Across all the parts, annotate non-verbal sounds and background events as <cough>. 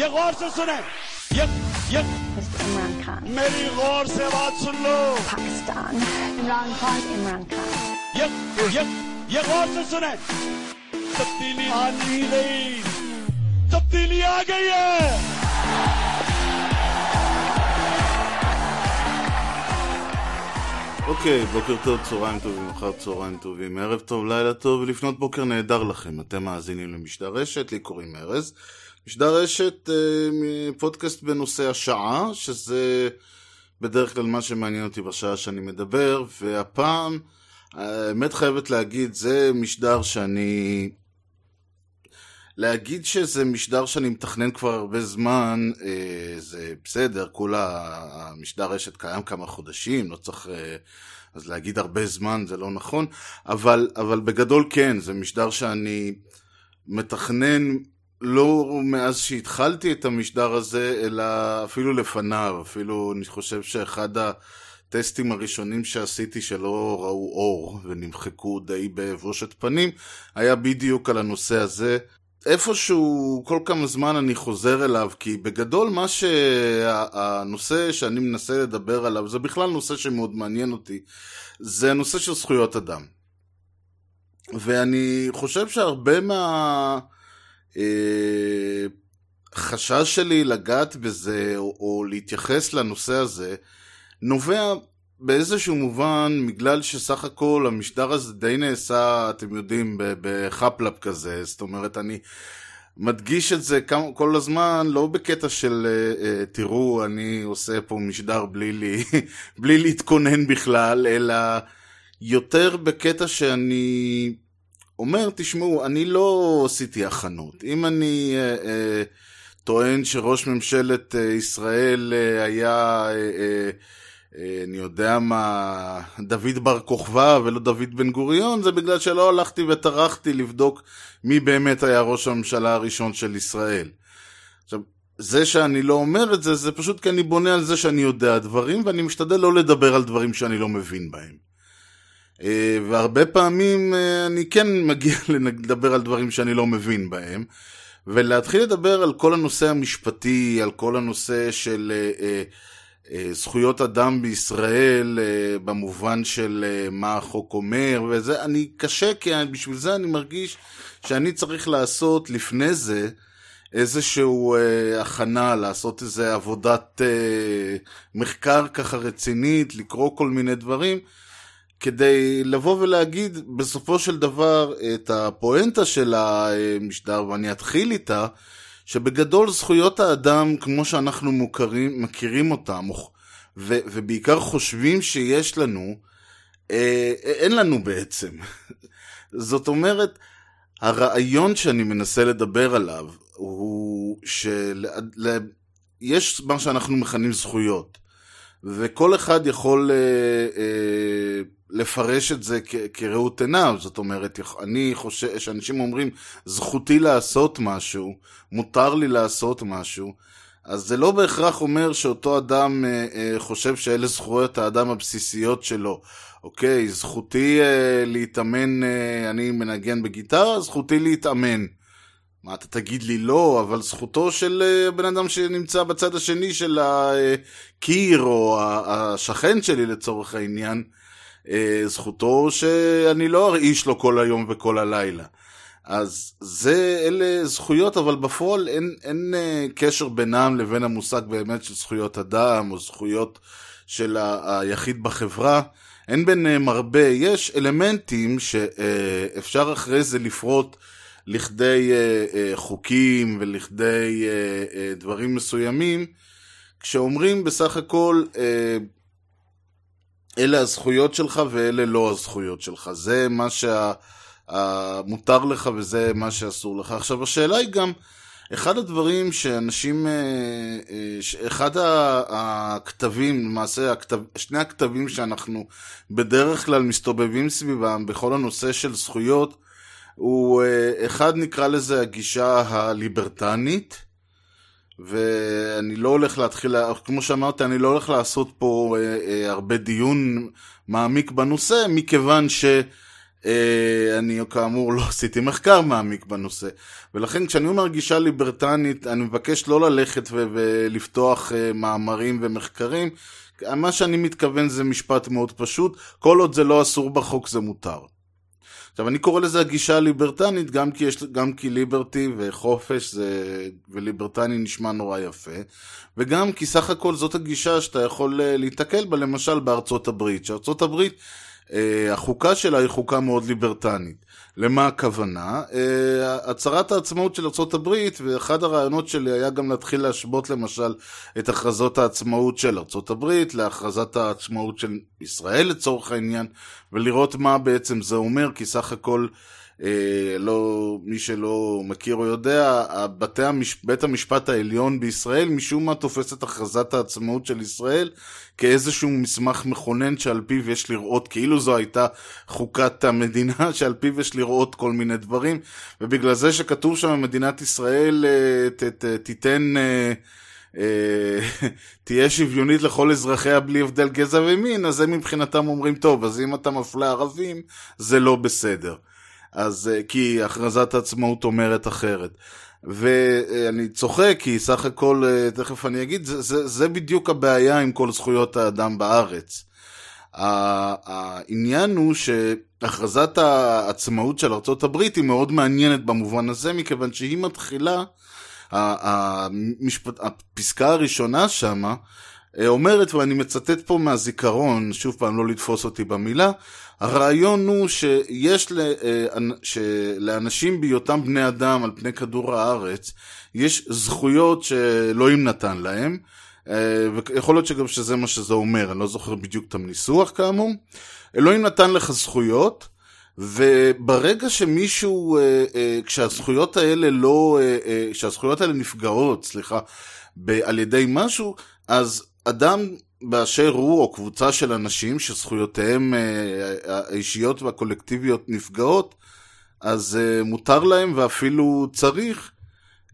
ये गौर से सुने ये ये Mr. Imran Khan. मेरी गौर से बात सुन लो Pakistan. Imran Khan. Imran Khan. ये ये ये गौर से सुने तब्दीली आ नहीं गई तब्दीली आ गई है אוקיי, בוקר טוב, צהריים טובים, אחר צהריים טובים, ערב טוב, לילה טוב, ולפנות בוקר נהדר לכם. אתם מאזינים למשדר רשת, לי קוראים ארז. משדר רשת, אה, פודקאסט בנושא השעה, שזה בדרך כלל מה שמעניין אותי בשעה שאני מדבר, והפעם, האמת חייבת להגיד, זה משדר שאני... להגיד שזה משדר שאני מתכנן כבר הרבה זמן, אה, זה בסדר, כולה המשדר רשת קיים כמה חודשים, לא צריך... אה, אז להגיד הרבה זמן זה לא נכון, אבל, אבל בגדול כן, זה משדר שאני מתכנן לא מאז שהתחלתי את המשדר הזה, אלא אפילו לפניו, אפילו אני חושב שאחד הטסטים הראשונים שעשיתי שלא ראו אור ונמחקו די בבושת פנים, היה בדיוק על הנושא הזה. איפשהו כל כמה זמן אני חוזר אליו, כי בגדול מה שהנושא שאני מנסה לדבר עליו, זה בכלל נושא שמאוד מעניין אותי, זה הנושא של זכויות אדם. ואני חושב שהרבה מה... אה, חשש שלי לגעת בזה, או, או להתייחס לנושא הזה, נובע באיזשהו מובן, בגלל שסך הכל המשדר הזה די נעשה, אתם יודעים, בחפלאפ כזה, זאת אומרת, אני מדגיש את זה כל הזמן, לא בקטע של uh, תראו, אני עושה פה משדר בלי, לי, <laughs> בלי להתכונן בכלל, אלא יותר בקטע שאני אומר, תשמעו, אני לא עשיתי הכנות. אם אני uh, uh, טוען שראש ממשלת uh, ישראל uh, היה... Uh, uh, אני יודע מה, דוד בר כוכבא ולא דוד בן גוריון, זה בגלל שלא הלכתי וטרחתי לבדוק מי באמת היה ראש הממשלה הראשון של ישראל. עכשיו, זה שאני לא אומר את זה, זה פשוט כי אני בונה על זה שאני יודע דברים, ואני משתדל לא לדבר על דברים שאני לא מבין בהם. והרבה פעמים אני כן מגיע <laughs> לדבר על דברים שאני לא מבין בהם, ולהתחיל לדבר על כל הנושא המשפטי, על כל הנושא של... זכויות אדם בישראל במובן של מה החוק אומר וזה, אני קשה כי בשביל זה אני מרגיש שאני צריך לעשות לפני זה איזשהו הכנה, לעשות איזו עבודת מחקר ככה רצינית, לקרוא כל מיני דברים כדי לבוא ולהגיד בסופו של דבר את הפואנטה של המשדר ואני אתחיל איתה שבגדול זכויות האדם, כמו שאנחנו מוכרים, מכירים אותם, ו, ובעיקר חושבים שיש לנו, אה, אין לנו בעצם. <laughs> זאת אומרת, הרעיון שאני מנסה לדבר עליו הוא שיש מה שאנחנו מכנים זכויות, וכל אחד יכול אה, אה, לפרש את זה כראות עיניו, זאת אומרת, אני חושב שאנשים אומרים, זכותי לעשות משהו, מותר לי לעשות משהו, אז זה לא בהכרח אומר שאותו אדם אה, אה, חושב שאלה זכויות האדם הבסיסיות שלו. אוקיי, זכותי אה, להתאמן, אה, אני מנגן בגיטרה, זכותי להתאמן. מה אתה תגיד לי לא, אבל זכותו של אה, בן אדם שנמצא בצד השני של הקיר, או השכן שלי לצורך העניין, זכותו שאני לא ארעיש לו כל היום וכל הלילה. אז זה, אלה זכויות, אבל בפועל אין, אין קשר בינם לבין המושג באמת של זכויות אדם, או זכויות של היחיד בחברה. אין ביניהם הרבה, יש אלמנטים שאפשר אחרי זה לפרוט לכדי חוקים ולכדי דברים מסוימים, כשאומרים בסך הכל אלה הזכויות שלך ואלה לא הזכויות שלך. זה מה שמותר לך וזה מה שאסור לך. עכשיו השאלה היא גם, אחד הדברים שאנשים, אחד הכתבים, למעשה הכתב, שני הכתבים שאנחנו בדרך כלל מסתובבים סביבם בכל הנושא של זכויות, הוא אחד נקרא לזה הגישה הליברטנית, ואני לא הולך להתחיל, כמו שאמרתי, אני לא הולך לעשות פה אה, אה, הרבה דיון מעמיק בנושא, מכיוון אה, אני כאמור לא <laughs> עשיתי מחקר מעמיק בנושא, ולכן כשאני אומר גישה ליברטנית, אני מבקש לא ללכת ו- ולפתוח אה, מאמרים ומחקרים. מה שאני מתכוון זה משפט מאוד פשוט, כל עוד זה לא אסור בחוק זה מותר. עכשיו אני קורא לזה הגישה הליברטנית גם כי, יש, גם כי ליברטי וחופש זה, וליברטני נשמע נורא יפה וגם כי סך הכל זאת הגישה שאתה יכול אה, להיתקל בה למשל בארצות הברית שארצות הברית החוקה שלה היא חוקה מאוד ליברטנית. למה הכוונה? אה, הצהרת העצמאות של ארה"ב, ואחד הרעיונות שלי היה גם להתחיל להשוות למשל את הכרזות העצמאות של ארה"ב להכרזת העצמאות של ישראל לצורך העניין, ולראות מה בעצם זה אומר, כי סך הכל אה, לא, מי שלא מכיר או יודע, בתי המש... בית המשפט העליון בישראל משום מה תופס את הכרזת העצמאות של ישראל כאיזשהו מסמך מכונן שעל פיו יש לראות, כאילו זו הייתה חוקת המדינה, <laughs> שעל פיו יש לראות כל מיני דברים, ובגלל זה שכתוב שם מדינת ישראל אה, ת, ת, תיתן... אה, <laughs> תהיה שוויונית לכל אזרחיה בלי הבדל גזע ומין, אז הם מבחינתם אומרים, טוב, אז אם אתה מפלה ערבים, זה לא בסדר. אז אה, כי הכרזת העצמאות אומרת אחרת. ואני צוחק כי סך הכל, אה, תכף אני אגיד, זה, זה, זה בדיוק הבעיה עם כל זכויות האדם בארץ. העניין הוא שהכרזת העצמאות של ארה"ב היא מאוד מעניינת במובן הזה, מכיוון שהיא מתחילה, המשפט, הפסקה הראשונה שמה, אה, אומרת, ואני מצטט פה מהזיכרון, שוב פעם לא לתפוס אותי במילה, הרעיון הוא שיש אה, לאנשים בהיותם בני אדם על פני כדור הארץ, יש זכויות שאלוהים נתן להם, אה, ויכול להיות שגם שזה מה שזה אומר, אני לא זוכר בדיוק את הניסוח כאמור. אלוהים נתן לך זכויות, וברגע שמישהו, כשהזכויות האלה לא, כשהזכויות האלה נפגעות, סליחה, על ידי משהו, אז אדם באשר הוא, או קבוצה של אנשים שזכויותיהם אה, האישיות והקולקטיביות נפגעות, אז אה, מותר להם ואפילו צריך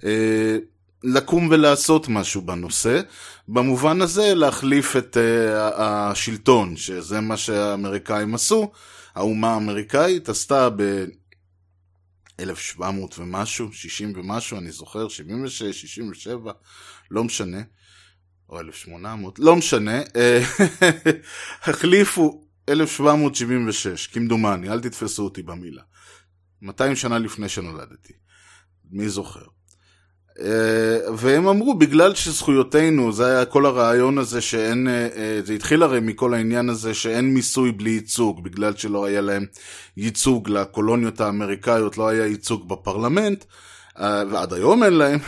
אה, לקום ולעשות משהו בנושא. במובן הזה להחליף את השלטון, שזה מה שהאמריקאים עשו. האומה האמריקאית עשתה ב... 1700 ומשהו, 60 ומשהו, אני זוכר, 76, 67, לא משנה. או 1800, לא משנה, אה, <laughs> החליפו 1776, כמדומני, אל תתפסו אותי במילה. 200 שנה לפני שנולדתי, מי זוכר. אה, והם אמרו, בגלל שזכויותינו, זה היה כל הרעיון הזה שאין, אה, זה התחיל הרי מכל העניין הזה שאין מיסוי בלי ייצוג, בגלל שלא היה להם ייצוג לקולוניות האמריקאיות, לא היה ייצוג בפרלמנט, ועד היום אין להם,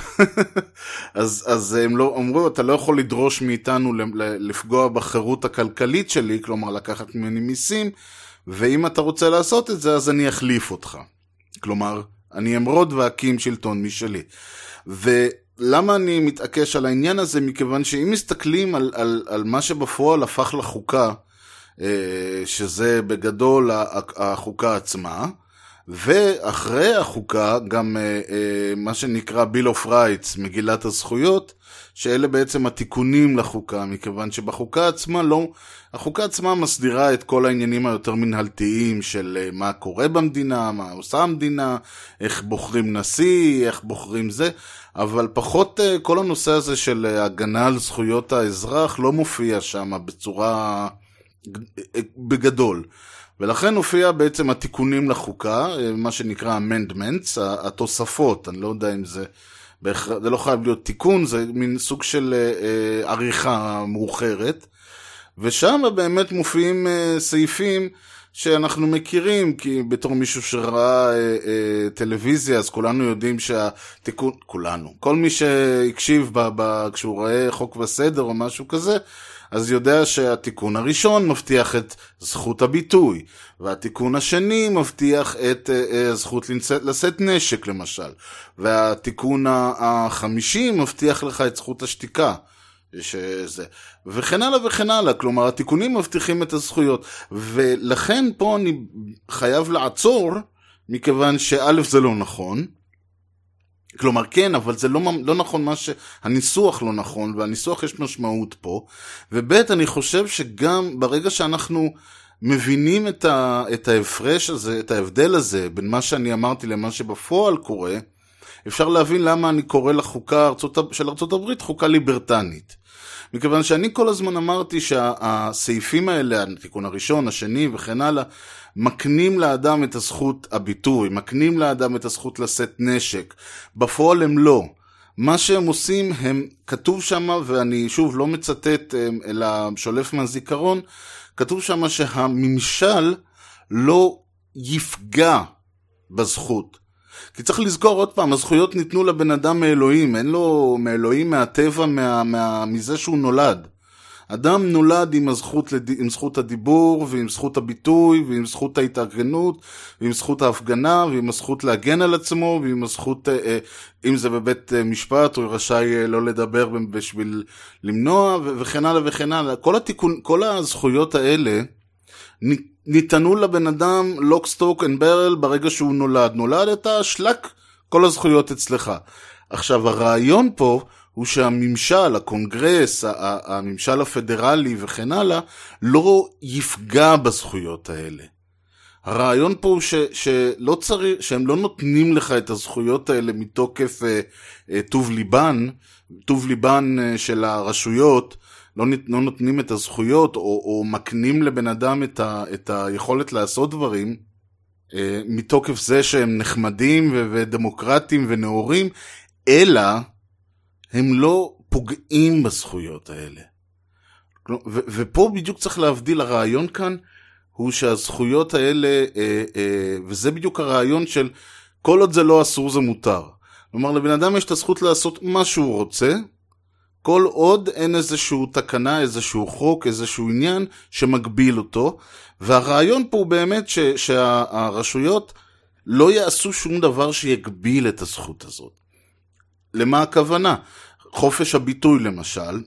<laughs> אז, אז הם לא, אמרו, אתה לא יכול לדרוש מאיתנו לפגוע בחירות הכלכלית שלי, כלומר לקחת ממני מיסים, ואם אתה רוצה לעשות את זה, אז אני אחליף אותך. כלומר, אני אמרוד ואקים שלטון משלי. ולמה אני מתעקש על העניין הזה? מכיוון שאם מסתכלים על, על, על מה שבפועל הפך לחוקה, אה, שזה בגדול החוקה עצמה, ואחרי החוקה גם אה, אה, מה שנקרא Bill of Rights, מגילת הזכויות, שאלה בעצם התיקונים לחוקה, מכיוון שבחוקה עצמה לא, החוקה עצמה מסדירה את כל העניינים היותר מנהלתיים של אה, מה קורה במדינה, מה עושה המדינה, איך בוחרים נשיא, איך בוחרים זה, אבל פחות אה, כל הנושא הזה של אה, הגנה על זכויות האזרח לא מופיע שם בצורה, אה, בגדול. ולכן הופיע בעצם התיקונים לחוקה, אה, מה שנקרא amendments, התוספות, אני לא יודע אם זה, זה לא חייב להיות תיקון, זה מין סוג של אה, אה, עריכה מאוחרת, ושם באמת מופיעים סעיפים שאנחנו מכירים, כי בתור מישהו שראה אה, אה, טלוויזיה, אז כולנו יודעים שהתיקון, כולנו, כל מי שהקשיב ב, ב, כשהוא רואה חוק וסדר או משהו כזה, אז יודע שהתיקון הראשון מבטיח את זכות הביטוי, והתיקון השני מבטיח את הזכות לנצאת, לשאת נשק למשל, והתיקון החמישי מבטיח לך את זכות השתיקה. שזה, וכן הלאה וכן הלאה, כלומר התיקונים מבטיחים את הזכויות, ולכן פה אני חייב לעצור, מכיוון שא' זה לא נכון, כלומר כן, אבל זה לא, לא נכון מה ש... הניסוח לא נכון, והניסוח יש משמעות פה. וב' אני חושב שגם ברגע שאנחנו מבינים את, ה, את ההפרש הזה, את ההבדל הזה בין מה שאני אמרתי למה שבפועל קורה, אפשר להבין למה אני קורא לחוקה ארצות, של ארצות הברית חוקה ליברטנית. מכיוון שאני כל הזמן אמרתי שהסעיפים האלה, התיקון הראשון, השני וכן הלאה, מקנים לאדם את הזכות הביטוי, מקנים לאדם את הזכות לשאת נשק. בפועל הם לא. מה שהם עושים, הם, כתוב שם, ואני שוב לא מצטט, אלא שולף מהזיכרון, כתוב שם שהממשל לא יפגע בזכות. כי צריך לזכור עוד פעם, הזכויות ניתנו לבן אדם מאלוהים, אין לו מאלוהים, מהטבע, מה, מה, מזה שהוא נולד. אדם נולד עם, הזכות, לד... עם זכות הדיבור, ועם זכות הביטוי, ועם זכות ההתארגנות, ועם זכות ההפגנה, ועם הזכות להגן על עצמו, ועם הזכות, אה, אה, אם זה בבית אה, משפט, הוא רשאי לא לדבר בשביל למנוע, וכן הלאה וכן הלאה. כל, התיקון, כל הזכויות האלה ניתנו לבן אדם lock, stock and barrel ברגע שהוא נולד. נולדת, שלק, כל הזכויות אצלך. עכשיו, הרעיון פה הוא שהממשל, הקונגרס, הממשל הפדרלי וכן הלאה, לא יפגע בזכויות האלה. הרעיון פה הוא ש, שלא צריך, שהם לא נותנים לך את הזכויות האלה מתוקף אה, אה, טוב ליבן, טוב ליבן אה, של הרשויות, לא, לא נותנים את הזכויות או, או מקנים לבן אדם את, ה, את היכולת לעשות דברים, אה, מתוקף זה שהם נחמדים ו, ודמוקרטיים ונאורים, אלא הם לא פוגעים בזכויות האלה. ו- ופה בדיוק צריך להבדיל, הרעיון כאן הוא שהזכויות האלה, אה, אה, וזה בדיוק הרעיון של כל עוד זה לא אסור זה מותר. כלומר, לבן אדם יש את הזכות לעשות מה שהוא רוצה, כל עוד אין איזשהו תקנה, איזשהו חוק, איזשהו עניין שמגביל אותו. והרעיון פה הוא באמת ש- שהרשויות לא יעשו שום דבר שיגביל את הזכות הזאת. למה הכוונה? חופש הביטוי למשל,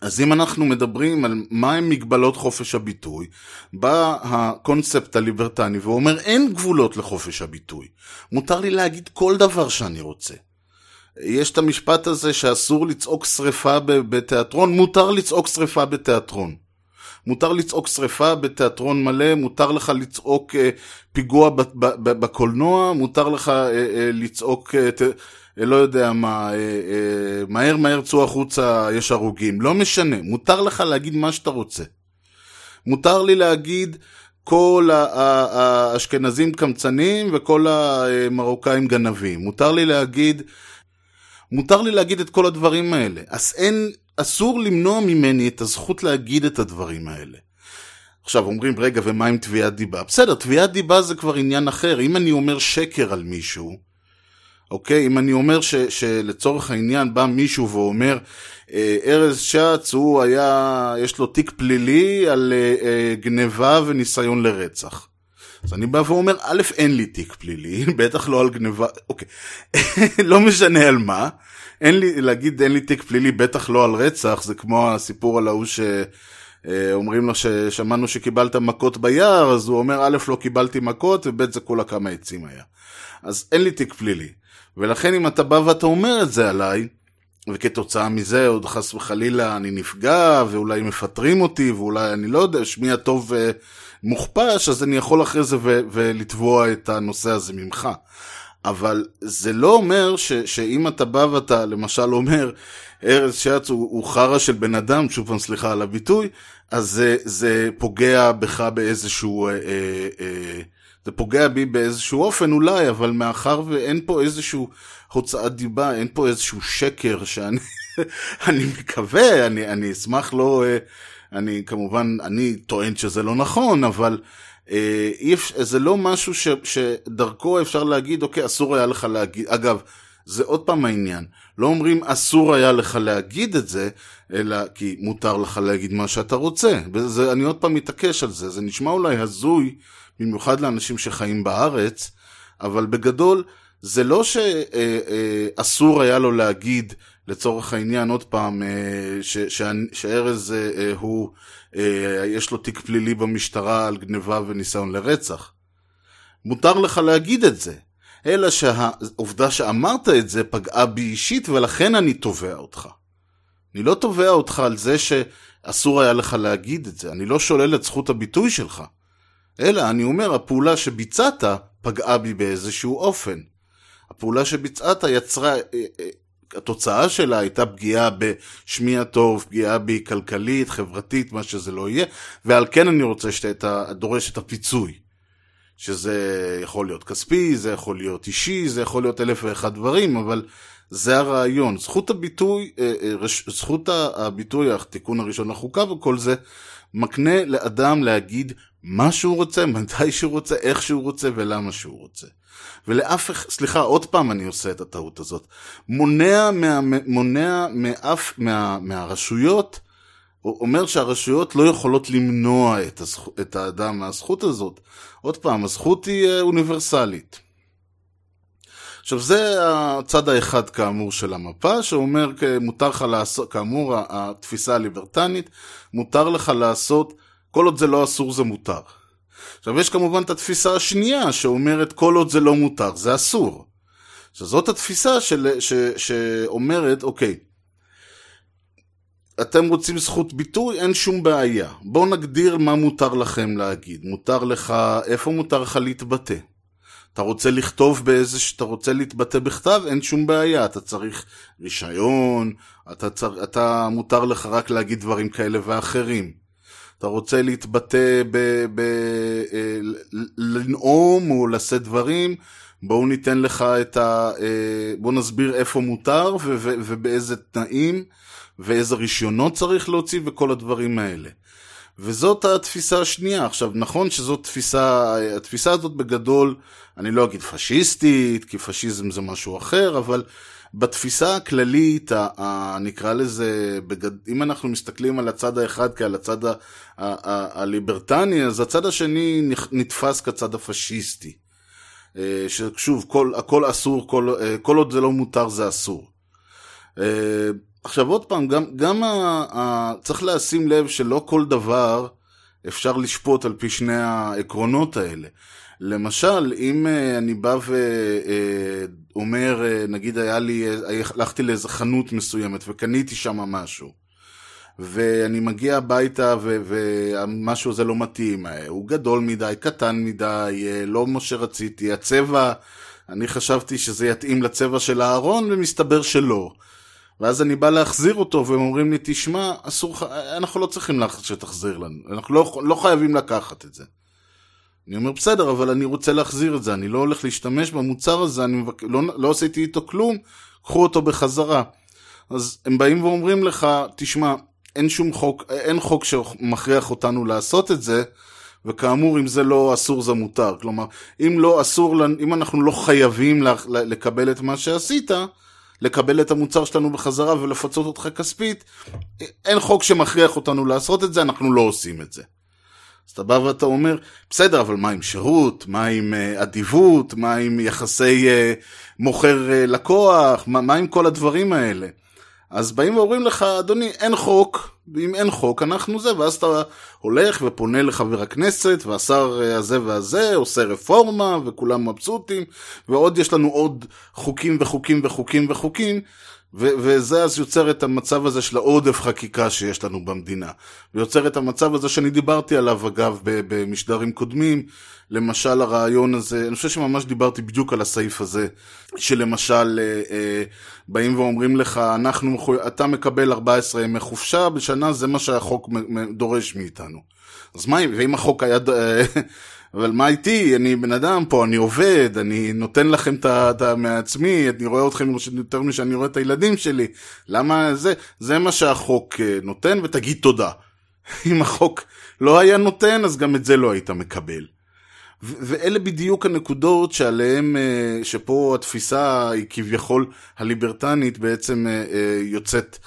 אז אם אנחנו מדברים על מהם מגבלות חופש הביטוי, בא הקונספט הליברטני ואומר אין גבולות לחופש הביטוי. מותר לי להגיד כל דבר שאני רוצה. יש את המשפט הזה שאסור לצעוק שריפה בתיאטרון, מותר לצעוק שריפה בתיאטרון. מותר לצעוק שריפה בתיאטרון מלא, מותר לך לצעוק אה, פיגוע בקולנוע, מותר לך אה, אה, לצעוק אה, לא יודע מה, אה, אה, מהר מהר צאו החוצה, יש הרוגים. לא משנה, מותר לך להגיד מה שאתה רוצה. מותר לי להגיד כל האשכנזים קמצנים וכל המרוקאים גנבים. מותר לי להגיד, מותר לי להגיד את כל הדברים האלה. אז אין, אסור למנוע ממני את הזכות להגיד את הדברים האלה. עכשיו אומרים, רגע, ומה עם תביעת דיבה? בסדר, תביעת דיבה זה כבר עניין אחר. אם אני אומר שקר על מישהו, אוקיי? אם אני אומר ש, שלצורך העניין בא מישהו ואומר, אה, ארז שץ הוא היה, יש לו תיק פלילי על אה, אה, גניבה וניסיון לרצח. אז אני בא ואומר, א', אין לי תיק פלילי, <laughs> בטח לא על גניבה, אוקיי, <laughs> לא משנה על מה. אין לי, להגיד אין לי תיק פלילי, בטח לא על רצח, זה כמו הסיפור על ההוא ש... אומרים לו ששמענו שקיבלת מכות ביער, אז הוא אומר, א', לא קיבלתי מכות, וב', זה כולה כמה עצים היה. אז אין לי תיק פלילי. ולכן אם אתה בא ואתה אומר את זה עליי, וכתוצאה מזה עוד חס וחלילה אני נפגע, ואולי מפטרים אותי, ואולי אני לא יודע, שמי הטוב אה, מוכפש, אז אני יכול אחרי זה ולתבוע את הנושא הזה ממך. אבל זה לא אומר ש- שאם אתה בא ואתה למשל אומר, ארז שץ הוא, הוא חרא של בן אדם, שוב פעם סליחה על הביטוי, אז זה, זה פוגע בך באיזשהו... אה, אה, אה, זה פוגע בי באיזשהו אופן אולי, אבל מאחר ואין פה איזשהו הוצאת דיבה, אין פה איזשהו שקר שאני <laughs> אני מקווה, אני, אני אשמח לא, אה, אני כמובן, אני טוען שזה לא נכון, אבל אה, אי, זה לא משהו ש, שדרכו אפשר להגיד, אוקיי, אסור היה לך להגיד, אגב, זה עוד פעם העניין, לא אומרים אסור היה לך להגיד את זה, אלא כי מותר לך להגיד מה שאתה רוצה. וזה, אני עוד פעם מתעקש על זה, זה נשמע אולי הזוי. במיוחד לאנשים שחיים בארץ, אבל בגדול זה לא שאסור היה לו להגיד, לצורך העניין, עוד פעם, אה, שארז אה, הוא, אה, יש לו תיק פלילי במשטרה על גניבה וניסיון לרצח. מותר לך להגיד את זה, אלא שהעובדה שאמרת את זה פגעה בי אישית ולכן אני תובע אותך. אני לא תובע אותך על זה ש... אסור היה לך להגיד את זה. אני לא שולל את זכות הביטוי שלך. אלא אני אומר, הפעולה שביצעת פגעה בי באיזשהו אופן. הפעולה שביצעת יצרה, התוצאה שלה הייתה פגיעה בשמי הטוב, פגיעה בי כלכלית, חברתית, מה שזה לא יהיה, ועל כן אני רוצה שאתה דורש את הפיצוי. שזה יכול להיות כספי, זה יכול להיות אישי, זה יכול להיות אלף ואחד דברים, אבל זה הרעיון. זכות הביטוי, אה, זכות הביטוי, התיקון הראשון לחוקה וכל זה, מקנה לאדם להגיד מה שהוא רוצה, מתי שהוא רוצה, איך שהוא רוצה ולמה שהוא רוצה. ולאף אחד, סליחה, עוד פעם אני עושה את הטעות הזאת. מונע, מה, מונע מאף, מה, מהרשויות, הוא אומר שהרשויות לא יכולות למנוע את, הזכ... את האדם מהזכות הזאת. עוד פעם, הזכות היא אה, אוניברסלית. עכשיו זה הצד האחד כאמור של המפה, שאומר מותר לך לעשות, כאמור התפיסה הליברטנית, מותר לך לעשות, כל עוד זה לא אסור זה מותר. עכשיו יש כמובן את התפיסה השנייה שאומרת כל עוד זה לא מותר זה אסור. עכשיו זאת התפיסה של, ש, שאומרת אוקיי, אתם רוצים זכות ביטוי, אין שום בעיה. בואו נגדיר מה מותר לכם להגיד. מותר לך, איפה מותר לך להתבטא? אתה רוצה לכתוב באיזה, שאתה רוצה להתבטא בכתב, אין שום בעיה, אתה צריך רישיון, אתה, צר, אתה מותר לך רק להגיד דברים כאלה ואחרים. אתה רוצה להתבטא, ב, ב, אה, לנאום או לשאת דברים, בואו ניתן לך את ה... אה, בואו נסביר איפה מותר ו, ו, ובאיזה תנאים ואיזה רישיונות צריך להוציא וכל הדברים האלה. וזאת התפיסה השנייה. עכשיו, נכון שזאת תפיסה, התפיסה הזאת בגדול, אני לא אגיד פשיסטית, כי פשיזם זה משהו אחר, אבל בתפיסה הכללית, נקרא לזה. אם אנחנו מסתכלים על הצד האחד כעל הצד הליברטני, אז הצד השני נתפס כצד הפשיסטי. אה, ששוב, כל, הכל אסור, כל, אה, כל עוד זה לא מותר זה אסור. אה, עכשיו עוד פעם, גם, גם ה, ה, צריך לשים לב שלא כל דבר אפשר לשפוט על פי שני העקרונות האלה. למשל, אם uh, אני בא ואומר, uh, uh, נגיד היה לי, הלכתי לאיזה חנות מסוימת וקניתי שם משהו, ואני מגיע הביתה והמשהו הזה לא מתאים, הוא גדול מדי, קטן מדי, לא מה שרציתי, הצבע, אני חשבתי שזה יתאים לצבע של הארון ומסתבר שלא. ואז אני בא להחזיר אותו, והם אומרים לי, תשמע, אסור אנחנו לא צריכים שתחזיר לנו, אנחנו לא, לא חייבים לקחת את זה. אני אומר, בסדר, אבל אני רוצה להחזיר את זה, אני לא הולך להשתמש במוצר הזה, אני מבק... לא, לא עשיתי איתו כלום, קחו אותו בחזרה. אז הם באים ואומרים לך, תשמע, אין שום חוק, אין חוק שמכריח אותנו לעשות את זה, וכאמור, אם זה לא אסור זה מותר. כלומר, אם לא אסור, אם אנחנו לא חייבים לקבל את מה שעשית, לקבל את המוצר שלנו בחזרה ולפצות אותך כספית, אין חוק שמכריח אותנו לעשות את זה, אנחנו לא עושים את זה. אז אתה בא ואתה אומר, בסדר, אבל מה עם שירות? מה עם uh, אדיבות? מה עם יחסי uh, מוכר-לקוח? Uh, מה, מה עם כל הדברים האלה? אז באים ואומרים לך, אדוני, אין חוק, ואם אין חוק, אנחנו זה, ואז אתה הולך ופונה לחבר הכנסת, והשר הזה והזה עושה רפורמה, וכולם מבסוטים, ועוד יש לנו עוד חוקים וחוקים וחוקים וחוקים, ו- וזה אז יוצר את המצב הזה של העודף חקיקה שיש לנו במדינה. ויוצר את המצב הזה שאני דיברתי עליו, אגב, במשדרים קודמים, למשל הרעיון הזה, אני חושב שממש דיברתי בדיוק על הסעיף הזה, שלמשל אה, אה, באים ואומרים לך, אנחנו, אתה מקבל 14 ימי חופשה בשנה, זה מה שהחוק דורש מאיתנו. אז מה, ואם החוק היה... אבל מה איתי? אני בן אדם פה, אני עובד, אני נותן לכם את ה... מעצמי, אני רואה אתכם יותר משאני רואה את הילדים שלי. למה זה? זה מה שהחוק אה, נותן, ותגיד תודה. <laughs> אם החוק לא היה נותן, אז גם את זה לא היית מקבל. ואלה בדיוק הנקודות שעליהן, אה, שפה התפיסה היא כביכול הליברטנית בעצם אה, יוצאת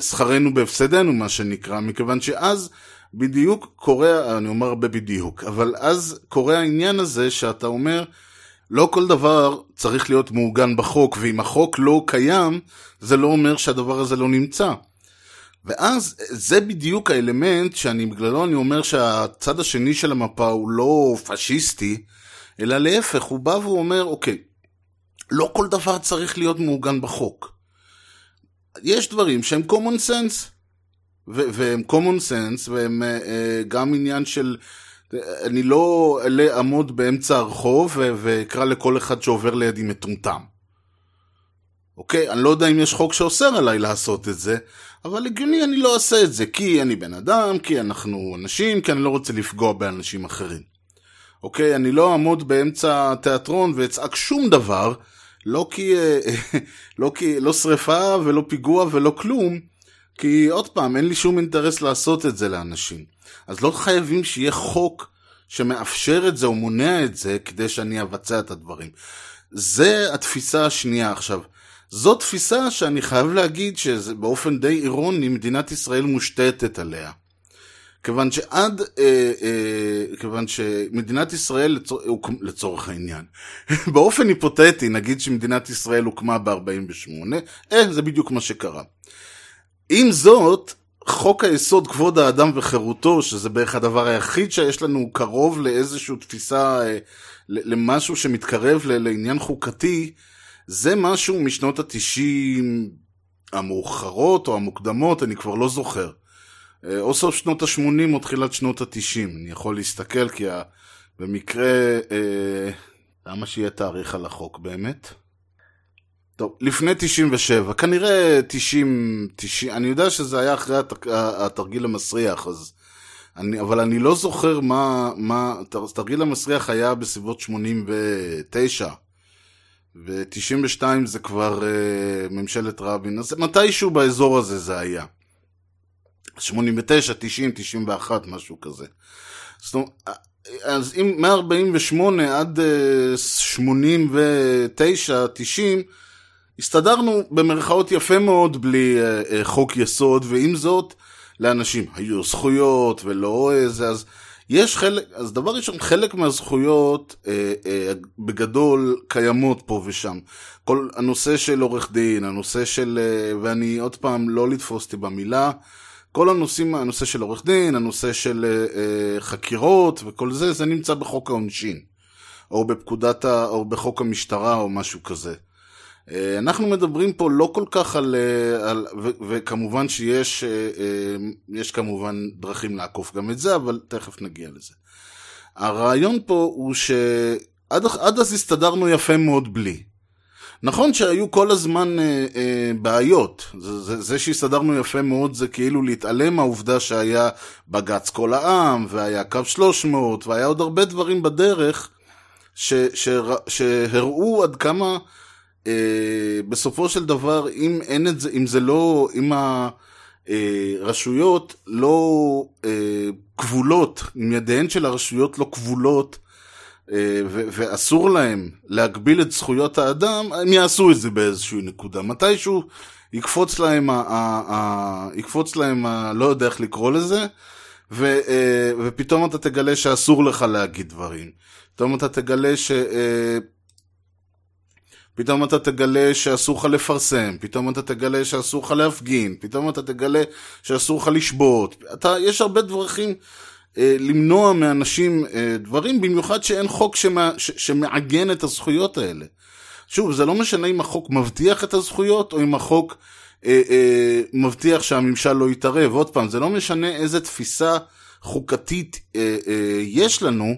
שכרנו בהפסדנו, מה שנקרא, מכיוון שאז בדיוק קורה, אני אומר הרבה בדיוק, אבל אז קורה העניין הזה שאתה אומר, לא כל דבר צריך להיות מעוגן בחוק, ואם החוק לא קיים, זה לא אומר שהדבר הזה לא נמצא. ואז זה בדיוק האלמנט שאני בגללו אני אומר שהצד השני של המפה הוא לא פשיסטי, אלא להפך, הוא בא ואומר, אוקיי, לא כל דבר צריך להיות מעוגן בחוק. יש דברים שהם common sense. והם common sense, והם uh, גם עניין של... אני לא אעמוד באמצע הרחוב ואקרא לכל אחד שעובר לידי מטומטם. אוקיי? אני לא יודע אם יש חוק שאוסר עליי לעשות את זה, אבל הגיוני אני לא אעשה את זה, כי אני בן אדם, כי אנחנו אנשים, כי אני לא רוצה לפגוע באנשים אחרים. אוקיי? אני לא אעמוד באמצע התיאטרון ואצעק שום דבר, לא כי... <laughs> לא כי... לא שריפה ולא פיגוע ולא כלום, כי עוד פעם, אין לי שום אינטרס לעשות את זה לאנשים. אז לא חייבים שיהיה חוק שמאפשר את זה או מונע את זה כדי שאני אבצע את הדברים. זה התפיסה השנייה עכשיו. זו תפיסה שאני חייב להגיד שבאופן די אירוני מדינת ישראל מושתתת עליה. כיוון שעד, אה, אה, כיוון שמדינת ישראל לצור, לצורך העניין, <laughs> באופן היפותטי נגיד שמדינת ישראל הוקמה ב-48, אה, זה בדיוק מה שקרה. עם זאת, חוק היסוד כבוד האדם וחירותו, שזה בערך הדבר היחיד שיש לנו קרוב לאיזושהי תפיסה, אה, למשהו שמתקרב לעניין חוקתי, זה משהו משנות התשעים המאוחרות או המוקדמות, אני כבר לא זוכר. אה, או סוף שנות ה-80 או תחילת שנות ה-90, אני יכול להסתכל כי במקרה, אה, למה שיהיה תאריך על החוק באמת? טוב, לפני 97, כנראה 90, 90, אני יודע שזה היה אחרי התרגיל המסריח, אז... אני, אבל אני לא זוכר מה, מה, התרגיל המסריח היה בסביבות 89, ו-92 זה כבר uh, ממשלת רבין, אז מתישהו באזור הזה זה היה. 89, 90, 91, משהו כזה. זאת אומרת, אז אם מ-48 עד uh, 89, 90, הסתדרנו במרכאות יפה מאוד בלי uh, uh, חוק יסוד, ועם זאת, לאנשים היו זכויות ולא איזה, אז יש חלק, אז דבר ראשון, חלק מהזכויות אה, אה, בגדול קיימות פה ושם. כל הנושא של עורך דין, הנושא של, אה, ואני עוד פעם לא לתפוס אותי במילה, כל הנושאים, הנושא של עורך דין, הנושא של אה, אה, חקירות וכל זה, זה נמצא בחוק העונשין. או בפקודת, ה, או בחוק המשטרה או משהו כזה. אה, אנחנו מדברים פה לא כל כך על, אה, על ו, וכמובן שיש אה, יש כמובן דרכים לעקוף גם את זה, אבל תכף נגיע לזה. הרעיון פה הוא שעד אז הסתדרנו יפה מאוד בלי. נכון שהיו כל הזמן אה, אה, בעיות, זה, זה, זה שהסתדרנו יפה מאוד זה כאילו להתעלם מהעובדה שהיה בג"ץ כל העם, והיה קו 300, והיה עוד הרבה דברים בדרך ש, ש, שהראו עד כמה בסופו של דבר, אם אין את זה, אם זה לא, אם הרשויות לא אה, כבולות, אם ידיהן של הרשויות לא כבולות, אה, ואסור להם להגביל את זכויות האדם, הם יעשו את זה באיזושהי נקודה. מתישהו יקפוץ להם, ה, ה, ה, יקפוץ להם, ה, לא יודע איך לקרוא לזה, ו, ופתאום אתה תגלה שאסור לך להגיד דברים. פתאום אתה תגלה ש... פתאום אתה תגלה שאסור לך לפרסם, פתאום אתה תגלה שאסור לך להפגין, פתאום אתה תגלה שאסור לך לשבות. אתה, יש הרבה דרכים אה, למנוע מאנשים אה, דברים, במיוחד שאין חוק שמה, ש, שמעגן את הזכויות האלה. שוב, זה לא משנה אם החוק מבטיח את הזכויות, או אם החוק אה, אה, מבטיח שהממשל לא יתערב. עוד פעם, זה לא משנה איזה תפיסה חוקתית אה, אה, יש לנו,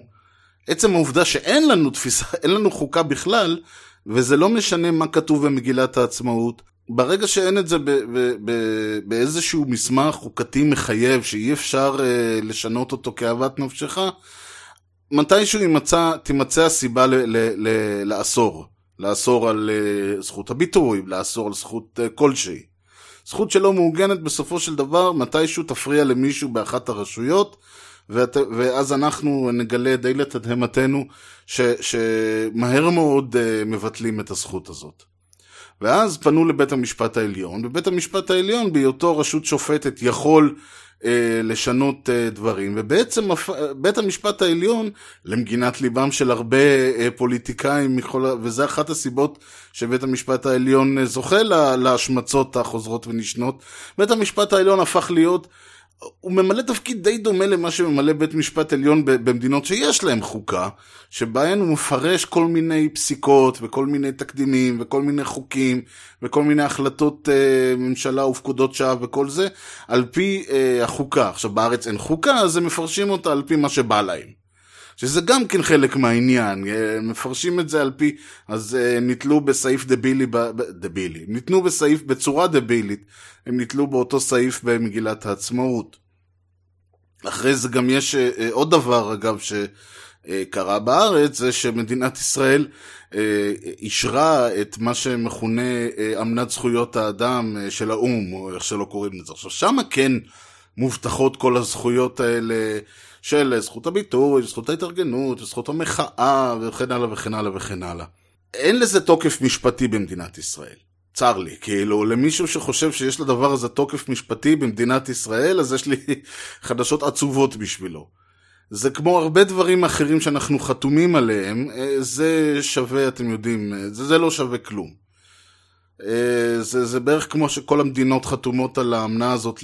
עצם העובדה שאין לנו תפיסה, <laughs> אין לנו חוקה בכלל, וזה לא משנה מה כתוב במגילת העצמאות. ברגע שאין את זה ב- ב- ב- באיזשהו מסמך חוקתי מחייב שאי אפשר uh, לשנות אותו כאוות נפשך, מתישהו ימצא, תימצא הסיבה ל- ל- ל- לאסור. לאסור על uh, זכות הביטוי, לאסור על זכות uh, כלשהי. זכות שלא מעוגנת בסופו של דבר, מתישהו תפריע למישהו באחת הרשויות, ואת, ואז אנחנו נגלה די לתדהמתנו ש, שמהר מאוד uh, מבטלים את הזכות הזאת. ואז פנו לבית המשפט העליון, ובית המשפט העליון בהיותו רשות שופטת יכול uh, לשנות uh, דברים, ובעצם בית המשפט העליון, למגינת ליבם של הרבה uh, פוליטיקאים, מכל, וזה אחת הסיבות שבית המשפט העליון זוכה להשמצות החוזרות ונשנות, בית המשפט העליון הפך להיות הוא ממלא תפקיד די דומה למה שממלא בית משפט עליון במדינות שיש להם חוקה, שבהן הוא מפרש כל מיני פסיקות וכל מיני תקדימים וכל מיני חוקים וכל מיני החלטות אה, ממשלה ופקודות שעה וכל זה, על פי אה, החוקה. עכשיו בארץ אין חוקה, אז הם מפרשים אותה על פי מה שבא להם. שזה גם כן חלק מהעניין, אה, מפרשים את זה על פי, אז אה, נתלו בסעיף דבילי, דבילי, ניתנו בסעיף בצורה דבילית, הם נתלו באותו סעיף במגילת העצמאות. אחרי זה גם יש אה, עוד דבר, אגב, שקרה בארץ, זה שמדינת ישראל אישרה את מה שמכונה אמנת זכויות האדם של האו"ם, או איך שלא קוראים לזה. עכשיו, שמה כן מובטחות כל הזכויות האלה. של זכות הביטוי, זכות ההתארגנות, זכות המחאה וכן הלאה וכן הלאה וכן הלאה. אין לזה תוקף משפטי במדינת ישראל. צר לי, כאילו למישהו שחושב שיש לדבר הזה תוקף משפטי במדינת ישראל, אז יש לי <laughs> חדשות עצובות בשבילו. זה כמו הרבה דברים אחרים שאנחנו חתומים עליהם, אה, זה שווה, אתם יודעים, אה, זה, זה לא שווה כלום. אה, זה, זה בערך כמו שכל המדינות חתומות על האמנה הזאת,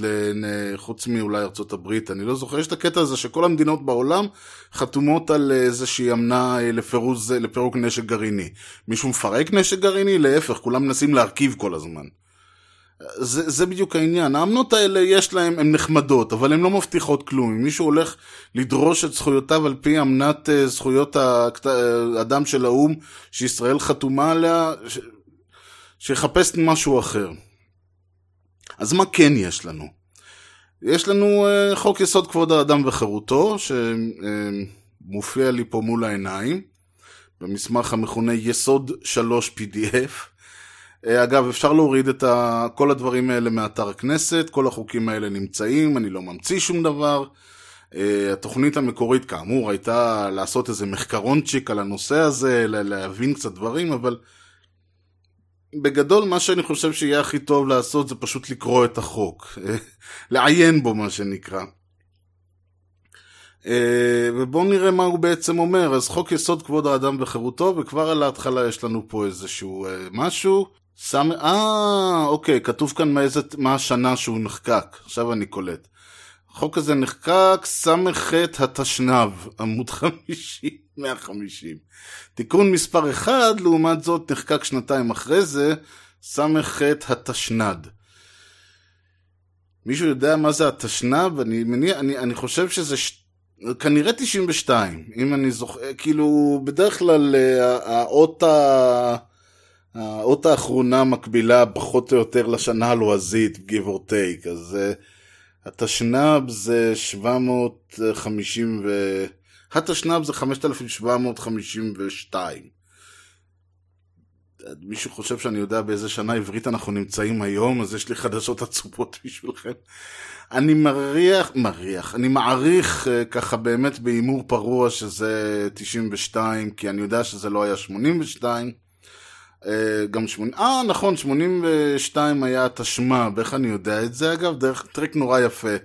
חוץ מאולי הברית, אני לא זוכר, יש את הקטע הזה שכל המדינות בעולם חתומות על איזושהי אמנה אה, לפירוז, לפירוק נשק גרעיני. מישהו מפרק נשק גרעיני? להפך, כולם מנסים להרכיב כל הזמן. זה, זה בדיוק העניין, האמנות האלה יש להן, הן נחמדות, אבל הן לא מבטיחות כלום. אם מישהו הולך לדרוש את זכויותיו על פי אמנת אה, זכויות האדם של האו"ם, שישראל חתומה עליה, שיחפש משהו אחר. אז מה כן יש לנו? יש לנו uh, חוק יסוד כבוד האדם וחירותו, שמופיע לי פה מול העיניים, במסמך המכונה יסוד 3 PDF. Uh, אגב, אפשר להוריד את ה... כל הדברים האלה מאתר הכנסת, כל החוקים האלה נמצאים, אני לא ממציא שום דבר. Uh, התוכנית המקורית, כאמור, הייתה לעשות איזה מחקרונצ'יק על הנושא הזה, להבין קצת דברים, אבל... בגדול מה שאני חושב שיהיה הכי טוב לעשות זה פשוט לקרוא את החוק, <laughs> לעיין בו מה שנקרא. אה, ובואו נראה מה הוא בעצם אומר. אז חוק יסוד כבוד האדם וחירותו, וכבר על ההתחלה יש לנו פה איזשהו אה, משהו. שם... אה, אוקיי, כתוב כאן מאיזה... מה השנה שהוא נחקק, עכשיו אני קולט. החוק הזה נחקק ס"ח התשנ"ב, עמוד 50, 150. תיקון מספר 1, לעומת זאת, נחקק שנתיים אחרי זה, ס"ח התשנ"ד. מישהו יודע מה זה התשנ"ב? אני, מניע, אני, אני חושב שזה ש... כנראה 92, אם אני זוכר, כאילו, בדרך כלל אה, האות ה... האות האחרונה מקבילה פחות או יותר לשנה הלועזית, give or take, אז uh, התשנ"ב זה 750 ו... התשנ"ב זה 5752. מישהו חושב שאני יודע באיזה שנה עברית אנחנו נמצאים היום, אז יש לי חדשות עצובות <laughs> בשבילכם. אני מריח, מריח, אני מעריך אה, ככה באמת בהימור פרוע שזה 92, כי אני יודע שזה לא היה 82. אה, גם 80, אה נכון, 82 היה התשמ"ב, איך אני יודע את זה אגב? דרך טריק נורא יפה.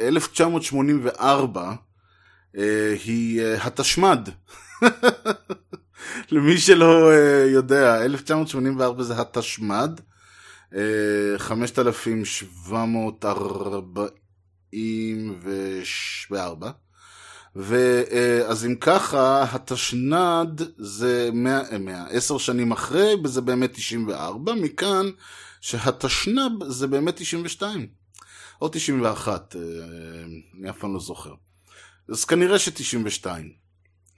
1984 אה, אה, היא התשמ"ד. <laughs> למי שלא יודע, 1984 זה התשמ"ד, 5744. ואז אם ככה, התשנ"ד זה 100, 100, 10 שנים אחרי, וזה באמת 94, מכאן שהתשנ"ב זה באמת 92, או 91, אה, אני אף פעם לא זוכר. אז כנראה ש-92.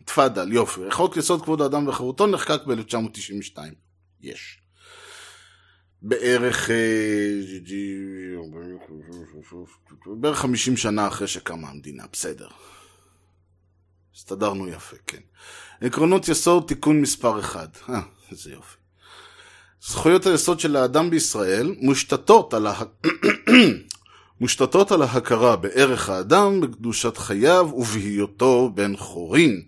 תפאדל, יופי. חוק יסוד כבוד האדם וחירותו נחקק ב-1992. יש. בערך אה, בערך 50 שנה אחרי שקמה המדינה, בסדר. הסתדרנו יפה, כן. עקרונות יסוד, תיקון מספר 1. אה, איזה יופי. זכויות היסוד של האדם בישראל מושתתות על, ה... <clears throat> מושתתות על ההכרה בערך האדם, בקדושת חייו ובהיותו בן חורין.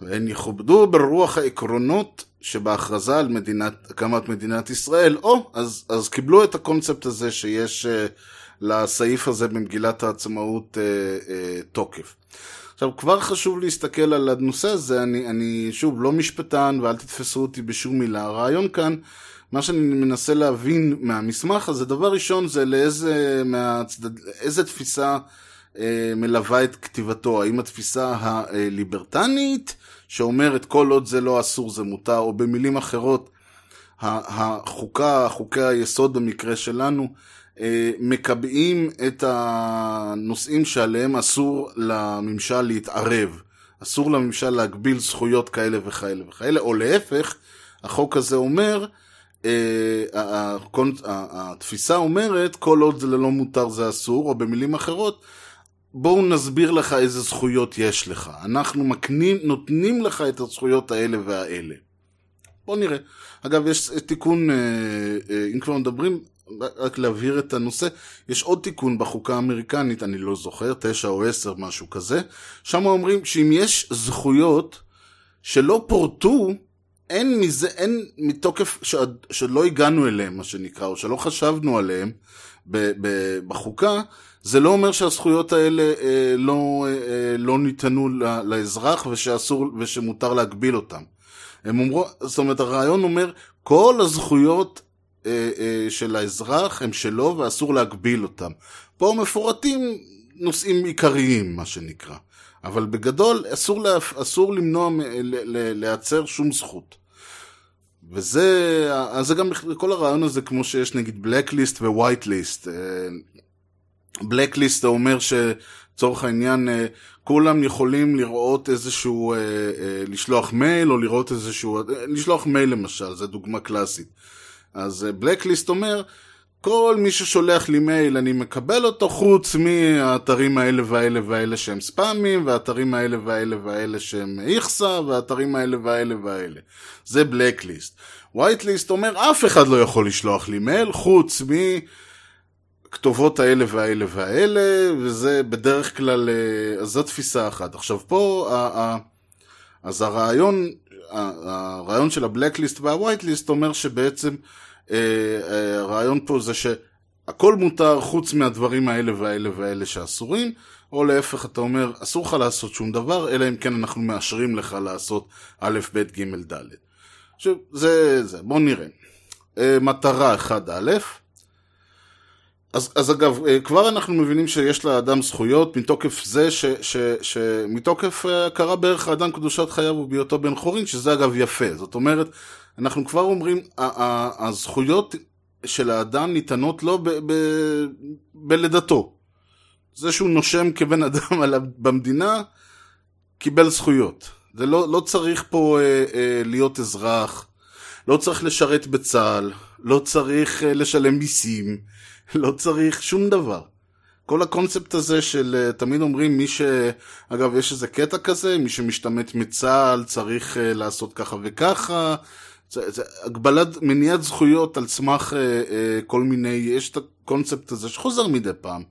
והן יכובדו ברוח העקרונות שבהכרזה על מדינת, הקמת מדינת ישראל, או, אז, אז קיבלו את הקונספט הזה שיש uh, לסעיף הזה במגילת העצמאות uh, uh, תוקף. עכשיו, כבר חשוב להסתכל על הנושא הזה, אני, אני שוב לא משפטן ואל תתפסו אותי בשום מילה. הרעיון כאן מה שאני מנסה להבין מהמסמך הזה, דבר ראשון זה לאיזה מהצדד, איזה תפיסה אה, מלווה את כתיבתו, האם התפיסה הליברטנית, שאומרת כל עוד זה לא אסור זה מותר, או במילים אחרות, החוקה, חוקי היסוד במקרה שלנו, מקבעים את הנושאים שעליהם אסור לממשל להתערב. אסור לממשל להגביל זכויות כאלה וכאלה וכאלה, או להפך, החוק הזה אומר, אה, התפיסה אומרת, כל עוד זה לא מותר זה אסור, או במילים אחרות, בואו נסביר לך איזה זכויות יש לך. אנחנו מקנים, נותנים לך את הזכויות האלה והאלה. בואו נראה. אגב, יש תיקון, אה, אה, אם כבר מדברים, רק להבהיר את הנושא, יש עוד תיקון בחוקה האמריקנית, אני לא זוכר, תשע או עשר, משהו כזה, שם אומרים שאם יש זכויות שלא פורטו, אין מזה, אין מתוקף ש, שלא הגענו אליהם, מה שנקרא, או שלא חשבנו עליהם ב, ב, בחוקה, זה לא אומר שהזכויות האלה אה, לא, אה, לא ניתנו לאזרח ושאסור, ושמותר להגביל אותם. הם אומרו, זאת אומרת, הרעיון אומר, כל הזכויות אה, אה, של האזרח הם שלו ואסור להגביל אותם. פה מפורטים נושאים עיקריים, מה שנקרא. אבל בגדול, אסור, לה, אסור למנוע, לייצר שום זכות. וזה, אז זה גם, כל הרעיון הזה, כמו שיש נגיד בלקליסט ווייטליסט. blacklist אומר שלצורך העניין אה, כולם יכולים לראות איזשהו, לשלוח מייל או לראות איזשהו, לשלוח מייל למשל, זו דוגמה קלאסית. אז blacklist אומר, כל מי ששולח לי מייל אני מקבל אותו חוץ מהאתרים האלה והאלה והאלה שהם ספאמים והאתרים האלה והאלה והאלה שהם איכסה והאתרים האלה והאלה והאלה. זה blacklist. whitelist אומר אף אחד לא יכול לשלוח לי מייל חוץ מכתובות האלה והאלה והאלה וזה בדרך כלל, אז זו תפיסה אחת. עכשיו פה, אז הרעיון הרעיון של הבלקליסט והווייטליסט אומר שבעצם אה, אה, הרעיון פה זה שהכל מותר חוץ מהדברים האלה והאלה והאלה שאסורים, או להפך אתה אומר אסור לך לעשות שום דבר, אלא אם כן אנחנו מאשרים לך לעשות א', ב', ג', ד'. עכשיו זה זה, בואו נראה. אה, מטרה 1א', אז, אז אגב, אה, כבר אנחנו מבינים שיש לאדם זכויות מתוקף זה, ש, ש, ש, מתוקף אה, הכרה בערך האדם קדושת חייו ובהיותו בן חורין, שזה אגב יפה. זאת אומרת, אנחנו כבר אומרים, הזכויות של האדם ניתנות לו בלידתו. זה שהוא נושם כבן אדם <laughs> במדינה, קיבל זכויות. זה לא, לא צריך פה אה, אה, להיות אזרח, לא צריך לשרת בצה"ל, לא צריך אה, לשלם מיסים. <laughs> לא צריך שום דבר. כל הקונספט הזה של, אה, תמיד אומרים, מי ש... אגב, יש איזה קטע כזה, מי שמשתמט מצה"ל צריך uh, לעשות ככה וככה. זה, זה הגבלת, מניעת זכויות על סמך uh, uh, כל מיני, יש את הקונספט הזה שחוזר מדי פעם.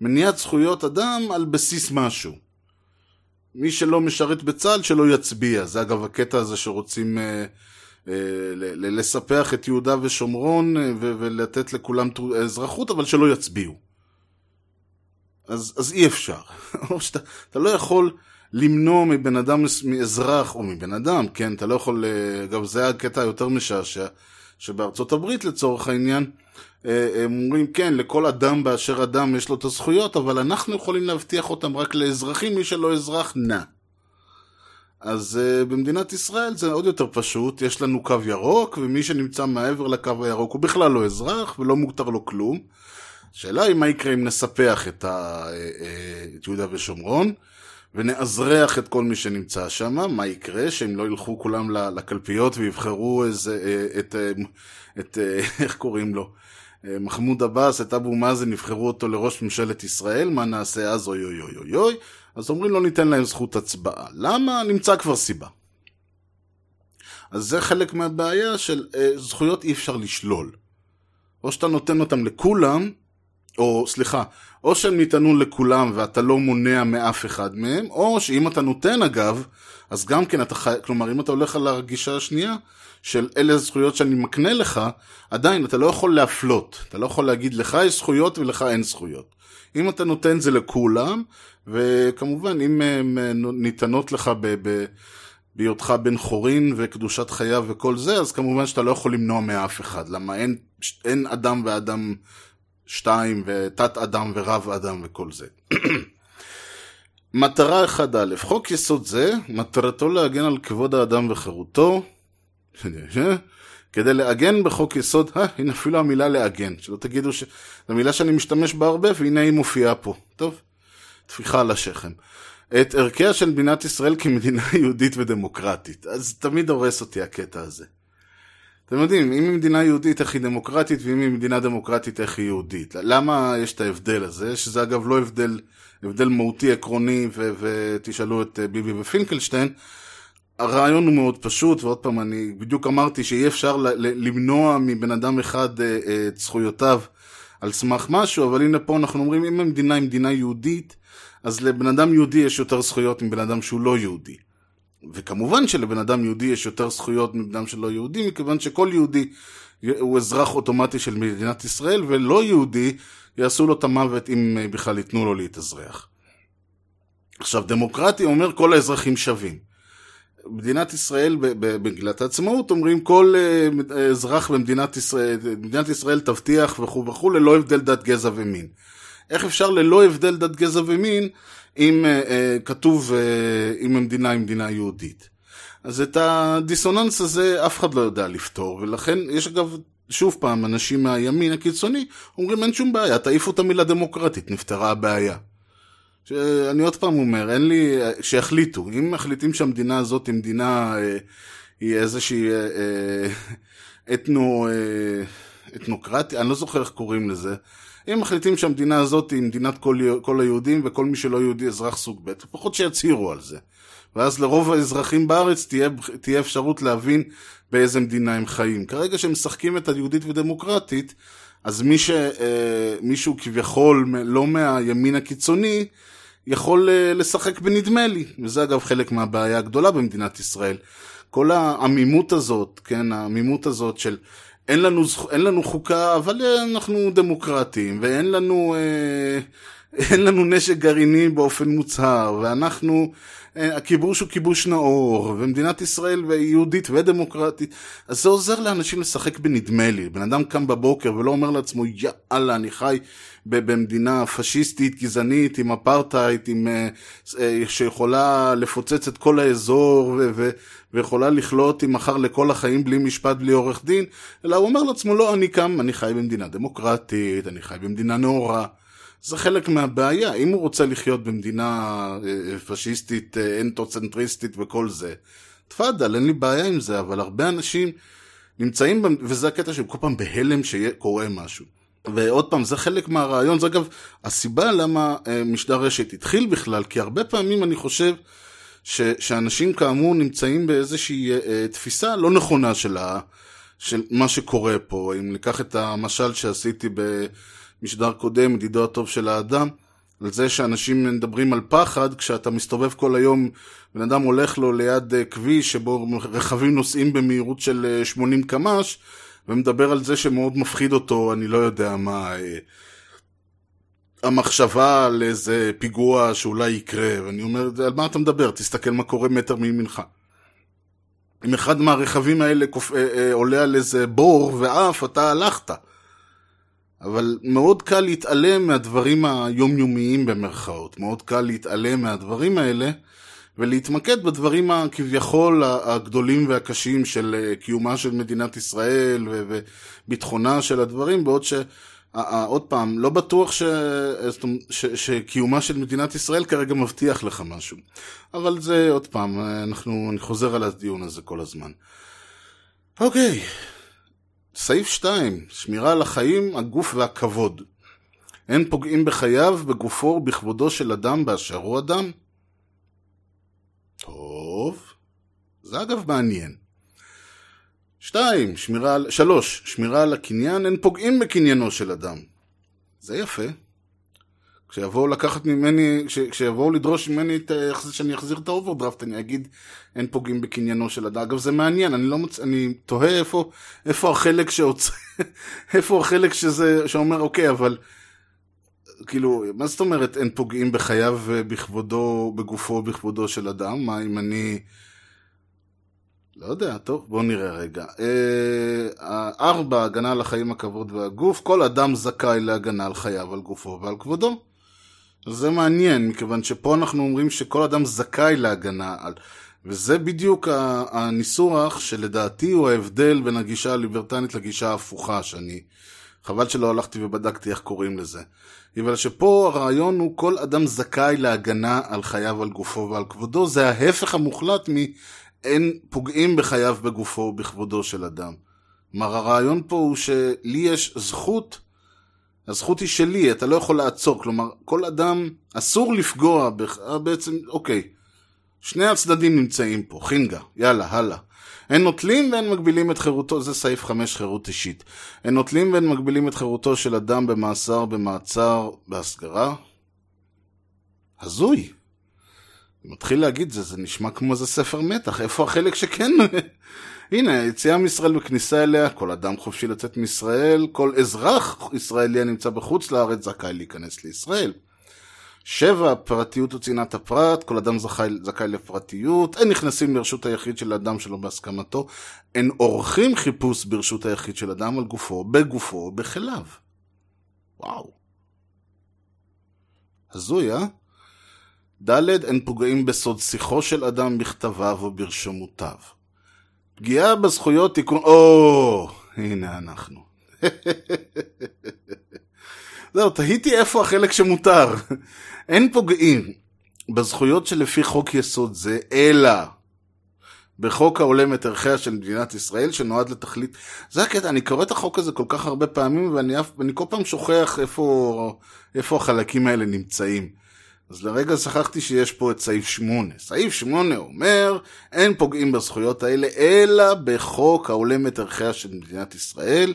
מניעת זכויות אדם על בסיס משהו. מי שלא משרת בצה"ל שלא יצביע. זה אגב הקטע הזה שרוצים... Uh, לספח את יהודה ושומרון אה, ולתת לכולם אזרחות, אבל שלא יצביעו. אז, אז אי אפשר. <laughs> אתה לא יכול למנוע מבן אדם, מאזרח, או מבן אדם, כן, אתה לא יכול, אה, אגב, זה הקטע היותר משעשע, שבארצות הברית לצורך העניין, אה, הם אומרים, כן, לכל אדם באשר אדם יש לו את הזכויות, אבל אנחנו יכולים להבטיח אותם רק לאזרחים, מי שלא אזרח, נא. אז uh, במדינת ישראל זה עוד יותר פשוט, יש לנו קו ירוק, ומי שנמצא מעבר לקו הירוק הוא בכלל לא אזרח, ולא מותר לו כלום. השאלה היא מה יקרה אם נספח את, ה, את יהודה ושומרון, ונאזרח את כל מי שנמצא שם, מה יקרה? שהם לא ילכו כולם לקלפיות ויבחרו איזה, uh, את, uh, את uh, <laughs> איך קוראים לו? מחמוד עבאס, את אבו מאזן, יבחרו אותו לראש ממשלת ישראל, מה נעשה אז אוי אוי אוי אוי אוי. אז אומרים לא ניתן להם זכות הצבעה. למה? נמצא כבר סיבה. אז זה חלק מהבעיה של אה, זכויות אי אפשר לשלול. או שאתה נותן אותם לכולם, או סליחה, או שהם ניתנו לכולם ואתה לא מונע מאף אחד מהם, או שאם אתה נותן אגב, אז גם כן אתה חי... כלומר אם אתה הולך על הגישה השנייה, של אלה הזכויות שאני מקנה לך, עדיין אתה לא יכול להפלות. אתה לא יכול להגיד לך יש זכויות ולך אין זכויות. אם אתה נותן זה לכולם, וכמובן אם הן ניתנות לך ב... ב בהיותך בן חורין וקדושת חייו וכל זה, אז כמובן שאתה לא יכול למנוע מאף אחד. למה אין, אין אדם ואדם שתיים, ותת אדם ורב אדם וכל זה. <clears throat> מטרה 1א, חוק יסוד זה, מטרתו להגן על כבוד האדם וחירותו, <laughs> כדי לעגן בחוק יסוד, אה, הנה אפילו המילה לעגן, שלא תגידו ש... זו מילה שאני משתמש בה הרבה, והנה היא מופיעה פה. טוב, טפיחה על השכם. את ערכיה של מדינת ישראל כמדינה <laughs> יהודית ודמוקרטית. אז תמיד הורס אותי הקטע הזה. אתם יודעים, אם היא מדינה יהודית, איך היא דמוקרטית, ואם היא מדינה דמוקרטית, איך היא יהודית. למה יש את ההבדל הזה? שזה אגב לא הבדל, הבדל מהותי עקרוני, ו- ותשאלו את אה, ביבי ופינקלשטיין. הרעיון הוא מאוד פשוט, ועוד פעם, אני בדיוק אמרתי שאי אפשר למנוע מבן אדם אחד אה, אה, את זכויותיו על סמך משהו, אבל הנה פה אנחנו אומרים, אם המדינה היא מדינה יהודית, אז לבן אדם יהודי יש יותר זכויות מבן אדם שהוא לא יהודי. וכמובן שלבן אדם יהודי יש יותר זכויות מבן אדם שלא יהודי, מכיוון שכל יהודי הוא אזרח אוטומטי של מדינת ישראל, ולא יהודי יעשו לו את המוות אם בכלל ייתנו לו להתאזרח. עכשיו, דמוקרטי אומר כל האזרחים שווים. מדינת ישראל, במגילת העצמאות, אומרים כל אה, אזרח במדינת ישראל, מדינת ישראל תבטיח וכו' וכו', ללא הבדל דת, גזע ומין. איך אפשר ללא הבדל דת, גזע ומין, אם uh, uh, כתוב, uh, אם המדינה היא מדינה יהודית? אז את הדיסוננס הזה אף אחד לא יודע לפתור, ולכן יש אגב, שוב פעם, אנשים מהימין הקיצוני אומרים אין שום בעיה, תעיפו את המילה דמוקרטית, נפתרה הבעיה. שאני עוד פעם אומר, אין לי, שיחליטו, אם מחליטים שהמדינה הזאת היא מדינה, אה, היא איזושהי אה, אה, אתנו, אה, אתנוקרטיה, אני לא זוכר איך קוראים לזה, אם מחליטים שהמדינה הזאת היא מדינת כל, כל היהודים וכל מי שלא יהודי אזרח סוג ב', לפחות שיצהירו על זה. ואז לרוב האזרחים בארץ תהיה, תהיה אפשרות להבין באיזה מדינה הם חיים. כרגע שהם משחקים את היהודית ודמוקרטית, אז מי ש, אה, מישהו כביכול לא מהימין הקיצוני, יכול אה, לשחק בנדמה לי. וזה אגב חלק מהבעיה הגדולה במדינת ישראל. כל העמימות הזאת, כן, העמימות הזאת של אין לנו, אין לנו חוקה, אבל אה, אנחנו דמוקרטים, ואין לנו, אה, <laughs> אין לנו נשק גרעיני באופן מוצהר, ואנחנו, הכיבוש הוא כיבוש נאור, ומדינת ישראל יהודית ודמוקרטית, אז זה עוזר לאנשים לשחק בנדמה לי. בן אדם קם בבוקר ולא אומר לעצמו, יאללה, אני חי במדינה פשיסטית, גזענית, עם אפרטהייד, עם, שיכולה לפוצץ את כל האזור, ו... ו ויכולה לחלות עם מחר לכל החיים בלי משפט, בלי עורך דין, אלא הוא אומר לעצמו, לא, אני קם, אני חי במדינה דמוקרטית, אני חי במדינה נאורה. זה חלק מהבעיה. אם הוא רוצה לחיות במדינה אה, פשיסטית, אה, אנטרוצנטריסטית וכל זה, תפאדל, אין לי בעיה עם זה, אבל הרבה אנשים נמצאים, וזה הקטע שהם כל פעם בהלם שקורה משהו. ועוד פעם, זה חלק מהרעיון, זה אגב הסיבה למה אה, משדר רשת התחיל בכלל, כי הרבה פעמים אני חושב ש, שאנשים כאמור נמצאים באיזושהי אה, תפיסה לא נכונה של, ה, של מה שקורה פה. אם ניקח את המשל שעשיתי במשדר קודם, ידידו הטוב של האדם, על זה שאנשים מדברים על פחד, כשאתה מסתובב כל היום, בן אדם הולך לו ליד אה, כביש שבו רכבים נוסעים במהירות של 80 אה, קמ"ש, ומדבר על זה שמאוד מפחיד אותו, אני לא יודע מה, אה, המחשבה על איזה פיגוע שאולי יקרה, ואני אומר, על מה אתה מדבר? תסתכל מה קורה מטר מימינך. אם אחד מהרכבים האלה עולה על איזה בור ועף, אתה הלכת. אבל מאוד קל להתעלם מהדברים היומיומיים במרכאות. מאוד קל להתעלם מהדברים האלה ולהתמקד בדברים הכביכול הגדולים והקשים של אה, קיומה של מדינת ישראל וביטחונה של הדברים, בעוד ש... עוד פעם, לא בטוח ש... ש... שקיומה של מדינת ישראל כרגע מבטיח לך משהו. אבל זה עוד פעם, אנחנו, אני חוזר על הדיון הזה כל הזמן. אוקיי, סעיף 2, שמירה על החיים, הגוף והכבוד. אין פוגעים בחייו, בגופו ובכבודו של אדם באשר הוא אדם. טוב, זה אגב מעניין. שתיים, שמירה על... שלוש, שמירה על הקניין, אין פוגעים בקניינו של אדם. זה יפה. כשיבואו לקחת ממני, כש, כשיבואו לדרוש ממני את, שאני אחזיר את האוברדרפט, אני אגיד אין פוגעים בקניינו של אדם. אגב, זה מעניין, אני לא מוצ... אני תוהה איפה, איפה החלק שעוצר, <laughs> איפה החלק שזה, שאומר, אוקיי, אבל, כאילו, מה זאת אומרת אין פוגעים בחייו, בכבודו, בגופו, בכבודו של אדם? מה אם אני... לא יודע, טוב, בואו נראה רגע. אה, ארבע, הגנה על החיים, הכבוד והגוף. כל אדם זכאי להגנה על חייו, על גופו ועל כבודו. זה מעניין, מכיוון שפה אנחנו אומרים שכל אדם זכאי להגנה על... וזה בדיוק הניסוח שלדעתי הוא ההבדל בין הגישה הליברטנית לגישה ההפוכה, שאני... חבל שלא הלכתי ובדקתי איך קוראים לזה. אבל שפה הרעיון הוא כל אדם זכאי להגנה על חייו, על גופו ועל כבודו, זה ההפך המוחלט מאין פוגעים בחייו, בגופו ובכבודו של אדם. כלומר הרעיון פה הוא שלי יש זכות, הזכות היא שלי, אתה לא יכול לעצור, כלומר כל אדם אסור לפגוע, בך, בעצם, אוקיי, שני הצדדים נמצאים פה, חינגה, יאללה, הלאה. הם נוטלים ואין מגבילים את חירותו, זה סעיף 5 חירות אישית. הם נוטלים ואין מגבילים את חירותו של אדם במאסר, במעצר, בהסגרה. הזוי. אני מתחיל להגיד זה, זה נשמע כמו איזה ספר מתח, איפה החלק שכן? הנה, יציאה מישראל וכניסה אליה, כל אדם חופשי לצאת מישראל, כל אזרח ישראלי הנמצא בחוץ לארץ זכאי להיכנס לישראל. שבע, פרטיות וצנעת הפרט, כל אדם זכאי, זכאי לפרטיות, אין נכנסים לרשות היחיד של אדם שלא בהסכמתו, אין עורכים חיפוש ברשות היחיד של אדם על גופו, בגופו בכליו. וואו. הזוי, אה? ד', אין פוגעים בסוד שיחו של אדם בכתביו או ברשמותיו. פגיעה בזכויות תיקון... או, הנה אנחנו. <laughs> זהו, תהיתי איפה החלק שמותר. אין פוגעים בזכויות שלפי חוק יסוד זה, אלא בחוק ההולם את ערכיה של מדינת ישראל, שנועד לתכלית... זה הקטע, אני קורא את החוק הזה כל כך הרבה פעמים, ואני, אף, כל פעם שוכח איפה, איפה החלקים האלה נמצאים. אז לרגע שכחתי שיש פה את סעיף 8. סעיף 8 אומר, אין פוגעים בזכויות האלה, אלא בחוק ההולם את ערכיה של מדינת ישראל,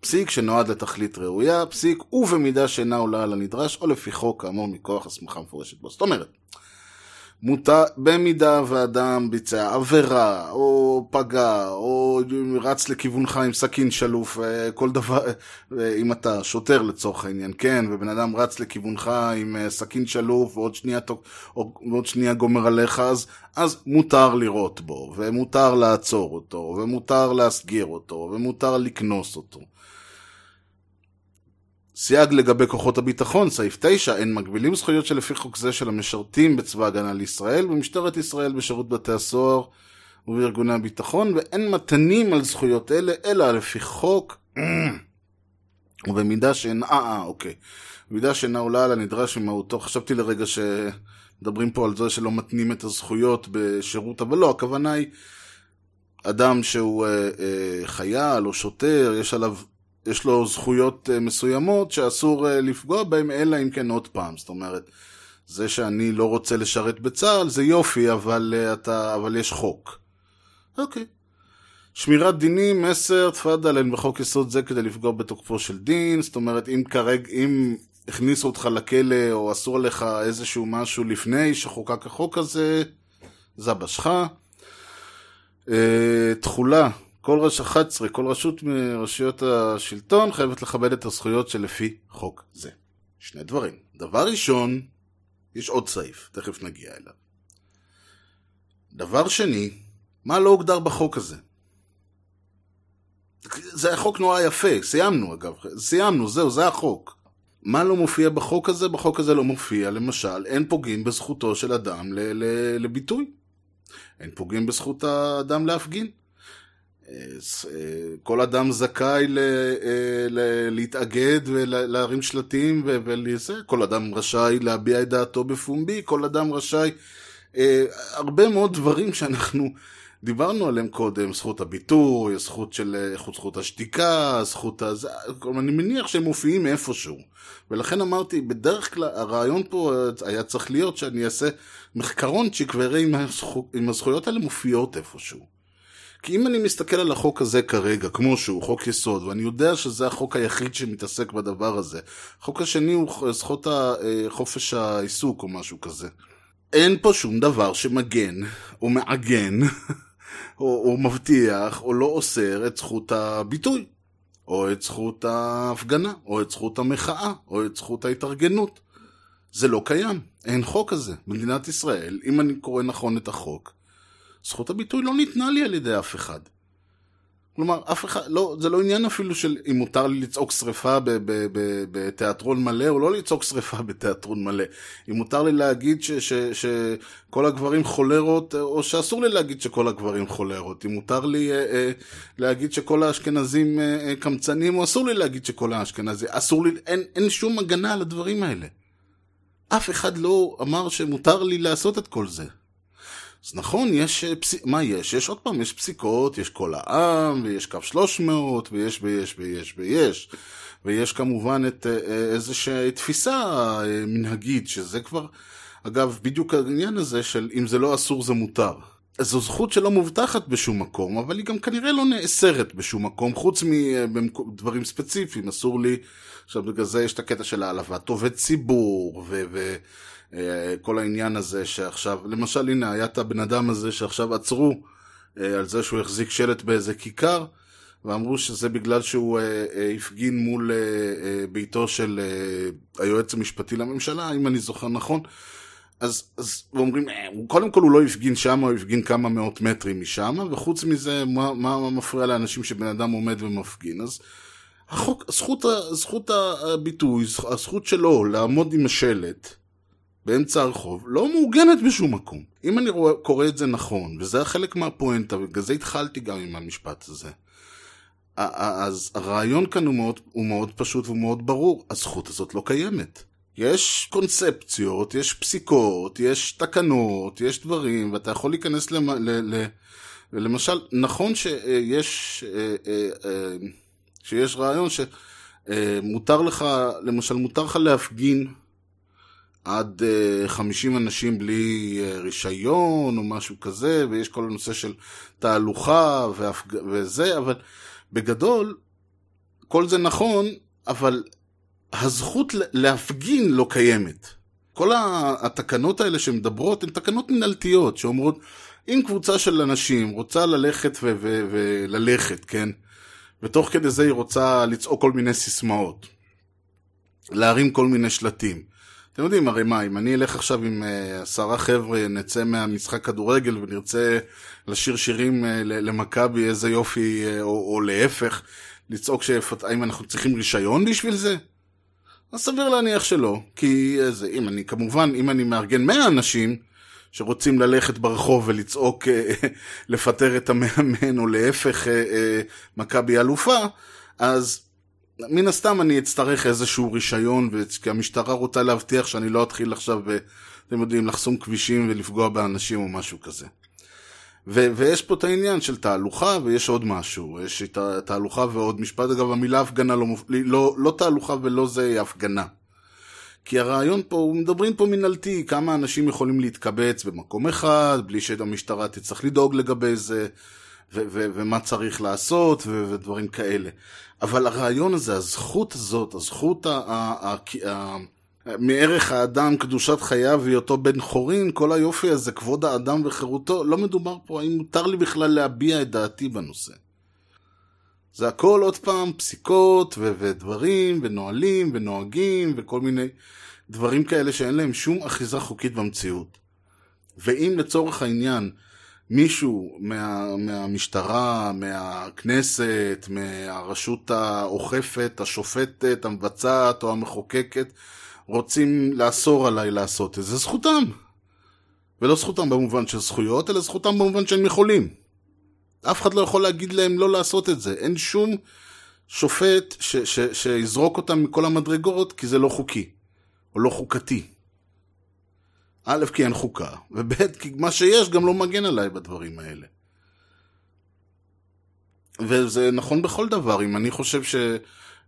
פסיק שנועד לתכלית ראויה, פסיק ובמידה שאינה עולה על הנדרש, או לפי חוק כאמור מכוח הסמכה מפורשת בו. זאת אומרת, מותר, במידה ואדם ביצע עבירה, או פגע, או רץ לכיוונך עם סכין שלוף, אה, כל דבר, אה, אם אתה שוטר לצורך העניין, כן, ובן אדם רץ לכיוונך עם אה, סכין שלוף, ועוד שנייה, או, ועוד שנייה גומר עליך, אז, אז מותר לירות בו, ומותר לעצור אותו, ומותר להסגיר אותו, ומותר לקנוס אותו. סייג לגבי כוחות הביטחון, סעיף 9, אין מגבילים זכויות שלפי חוק זה של המשרתים בצבא הגנה לישראל, במשטרת ישראל, בשירות בתי הסוהר ובארגוני הביטחון, ואין מתנים על זכויות אלה, אלא לפי חוק, <clears throat> ובמידה שאינה, אה, אה, אוקיי, במידה שאינה עולה על הנדרש ממהותו, חשבתי לרגע שמדברים פה על זה שלא מתנים את הזכויות בשירות, אבל לא, הכוונה היא אדם שהוא אה, אה, חייל או שוטר, יש עליו יש לו זכויות אה, מסוימות שאסור אה, לפגוע בהן, אלא אם כן עוד פעם. זאת אומרת, זה שאני לא רוצה לשרת בצה"ל זה יופי, אבל, אה, אתה, אבל יש חוק. אוקיי. שמירת דינים, 10, תפאדל, אין בחוק יסוד זה כדי לפגוע בתוקפו של דין, זאת אומרת, אם כרגע, אם הכניסו אותך לכלא או אסור לך איזשהו משהו לפני שחוקק החוק הזה, זה בשך. כל רש... 11, כל רשות מרשויות השלטון חייבת לכבד את הזכויות שלפי חוק זה. שני דברים. דבר ראשון, יש עוד סעיף, תכף נגיע אליו. דבר שני, מה לא הוגדר בחוק הזה? זה היה חוק נורא יפה, סיימנו אגב, סיימנו, זהו, זה החוק. מה לא מופיע בחוק הזה? בחוק הזה לא מופיע, למשל, אין פוגעים בזכותו של אדם ל- ל- לביטוי. אין פוגעים בזכות האדם להפגין. כל אדם זכאי ל, אה, ל, להתאגד ולהרים שלטים ולזה, כל אדם רשאי להביע את דעתו בפומבי, כל אדם רשאי, אה, הרבה מאוד דברים שאנחנו דיברנו עליהם קודם, זכות הביטוי, זכות של, זכות השתיקה, זכות הזה, אני מניח שהם מופיעים איפשהו. ולכן אמרתי, בדרך כלל הרעיון פה היה צריך להיות שאני אעשה מחקרונצ'יק ואראה אם הזכויות האלה מופיעות איפשהו. כי אם אני מסתכל על החוק הזה כרגע, כמו שהוא, חוק יסוד, ואני יודע שזה החוק היחיד שמתעסק בדבר הזה, החוק השני הוא זכות חופש העיסוק או משהו כזה. אין פה שום דבר שמגן, או מעגן, <laughs> או, או מבטיח, או לא אוסר את זכות הביטוי, או את זכות ההפגנה, או את זכות המחאה, או את זכות ההתארגנות. זה לא קיים, אין חוק כזה. במדינת ישראל, אם אני קורא נכון את החוק, זכות הביטוי לא ניתנה לי על ידי אף אחד. כלומר, אף אחד, לא, זה לא עניין אפילו של אם מותר לי לצעוק שריפה בתיאטרון מלא או לא לצעוק שריפה <laughs> בתיאטרון מלא. אם מותר לי להגיד שכל הגברים חולרות, או שאסור לי להגיד שכל הגברים חולרות. אם מותר לי אה, אה, להגיד שכל האשכנזים אה, אה, קמצנים, או אסור לי להגיד שכל האשכנזים, אסור לי, אין, אין שום הגנה על הדברים האלה. אף אחד לא אמר שמותר לי לעשות את כל זה. אז נכון, יש, אה. מה יש? יש עוד פעם, יש פסיקות, יש כל העם, ויש קו 300, ויש ויש ויש ויש. ויש כמובן את אה, אה, איזושהי תפיסה מנהגית, שזה כבר, אגב, בדיוק העניין הזה של אם זה לא אסור זה מותר. זו זכות שלא מובטחת בשום מקום, אבל היא גם כנראה לא נאסרת בשום מקום, חוץ מדברים ספציפיים, אסור לי, עכשיו בגלל זה יש את הקטע של העלבת עובד ציבור, ו... ו- כל העניין הזה שעכשיו, למשל הנה היה את הבן אדם הזה שעכשיו עצרו אה, על זה שהוא החזיק שלט באיזה כיכר ואמרו שזה בגלל שהוא אה, הפגין מול ביתו של היועץ המשפטי לממשלה, אם אני זוכר נכון. אז, אז אומרים, קודם כל הוא לא הפגין שם, הוא הפגין כמה מאות מטרים משם, וחוץ מזה, מה, מה מפריע לאנשים שבן אדם עומד ומפגין? אז החוק, זכות, זכות הביטוי, הזכות שלו לעמוד עם השלט, באמצע הרחוב, לא מעוגנת בשום מקום. אם אני רואה, קורא את זה נכון, וזה חלק מהפואנטה, ובגלל זה התחלתי גם עם המשפט הזה, אז הרעיון כאן הוא מאוד, הוא מאוד פשוט ומאוד ברור, הזכות הזאת לא קיימת. יש קונספציות, יש פסיקות, יש תקנות, יש דברים, ואתה יכול להיכנס למ... ל... ל... למשל, נכון שיש, אה, אה, אה, שיש רעיון שמותר לך, למשל, מותר לך להפגין עד 50 אה, אנשים בלי אה, רישיון או משהו כזה, ויש כל הנושא של תהלוכה והפג... וזה, אבל בגדול, כל זה נכון, אבל הזכות להפגין לא קיימת. כל התקנות האלה שמדברות הן תקנות מנהלתיות, שאומרות, אם קבוצה של אנשים רוצה ללכת ו- ו- וללכת, כן? ותוך כדי זה היא רוצה לצעוק כל מיני סיסמאות, להרים כל מיני שלטים. אתם יודעים הרי מה, אם אני אלך עכשיו עם אה, עשרה חבר'ה, נצא מהמשחק כדורגל ונרצה לשיר שירים אה, למכבי, איזה יופי, אה, או, או להפך, לצעוק האם אנחנו צריכים רישיון בשביל זה? אז סביר להניח שלא, כי זה, אם אני, כמובן, אם אני מארגן 100 אנשים שרוצים ללכת ברחוב ולצעוק, <laughs> לפטר את המאמן, או להפך, מכבי אלופה, אז מן הסתם אני אצטרך איזשהו רישיון, כי המשטרה רוצה להבטיח שאני לא אתחיל עכשיו, אתם יודעים, לחסום כבישים ולפגוע באנשים או משהו כזה. ו- ויש פה את העניין של תהלוכה ויש עוד משהו, יש את התהלוכה ועוד משפט, אגב המילה הפגנה לא, לא, לא תהלוכה ולא זה היא הפגנה. כי הרעיון פה, מדברים פה מנהלתי, כמה אנשים יכולים להתקבץ במקום אחד, בלי שהמשטרה תצטרך לדאוג לגבי זה, ו- ו- ומה צריך לעשות, ו- ודברים כאלה. אבל הרעיון הזה, הזכות הזאת, הזכות ה- ה- ה- ה- מערך האדם, קדושת חייו והיותו בן חורין, כל היופי הזה, כבוד האדם וחירותו, לא מדובר פה האם מותר לי בכלל להביע את דעתי בנושא. זה הכל עוד פעם פסיקות ו- ודברים ונהלים ונוהגים וכל מיני דברים כאלה שאין להם שום אחיזה חוקית במציאות. ואם לצורך העניין מישהו מה, מהמשטרה, מהכנסת, מהרשות האוכפת, השופטת, המבצעת או המחוקקת רוצים לאסור עליי לעשות את זה, זכותם. ולא זכותם במובן של זכויות, אלא זכותם במובן שהם יכולים. אף אחד לא יכול להגיד להם לא לעשות את זה. אין שום שופט ש- ש- שיזרוק אותם מכל המדרגות כי זה לא חוקי, או לא חוקתי. א', כי אין חוקה, וב', כי מה שיש גם לא מגן עליי בדברים האלה. וזה נכון בכל דבר, אם אני חושב ש...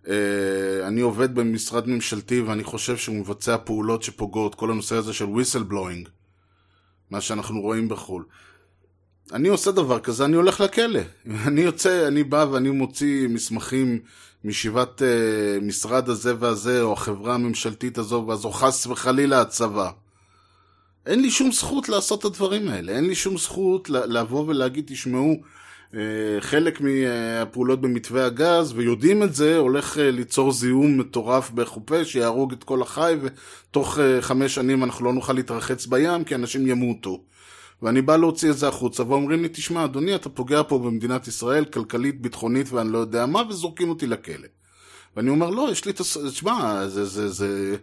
אה, אני עובד במשרד ממשלתי ואני חושב שהוא מבצע פעולות שפוגעות, כל הנושא הזה של whistleblowing, מה שאנחנו רואים בחו"ל. אני עושה דבר כזה, אני הולך לכלא. <laughs> אני יוצא, אני בא ואני מוציא מסמכים מישיבת uh, משרד הזה והזה, או החברה הממשלתית הזו והזו, חס וחלילה הצבא. אין לי שום זכות לעשות את הדברים האלה, אין לי שום זכות לבוא ולהגיד, תשמעו, אה, חלק מהפעולות במתווה הגז, ויודעים את זה, הולך אה, ליצור זיהום מטורף בחופה, שיהרוג את כל החי, ותוך אה, חמש שנים אנחנו לא נוכל להתרחץ בים, כי אנשים ימותו. ואני בא להוציא את זה החוצה, ואומרים לי, תשמע, אדוני, אתה פוגע פה במדינת ישראל, כלכלית, ביטחונית, ואני לא יודע מה, וזורקים אותי לכלא. ואני אומר, לא, יש לי את הס... תשמע, זה, זה, זה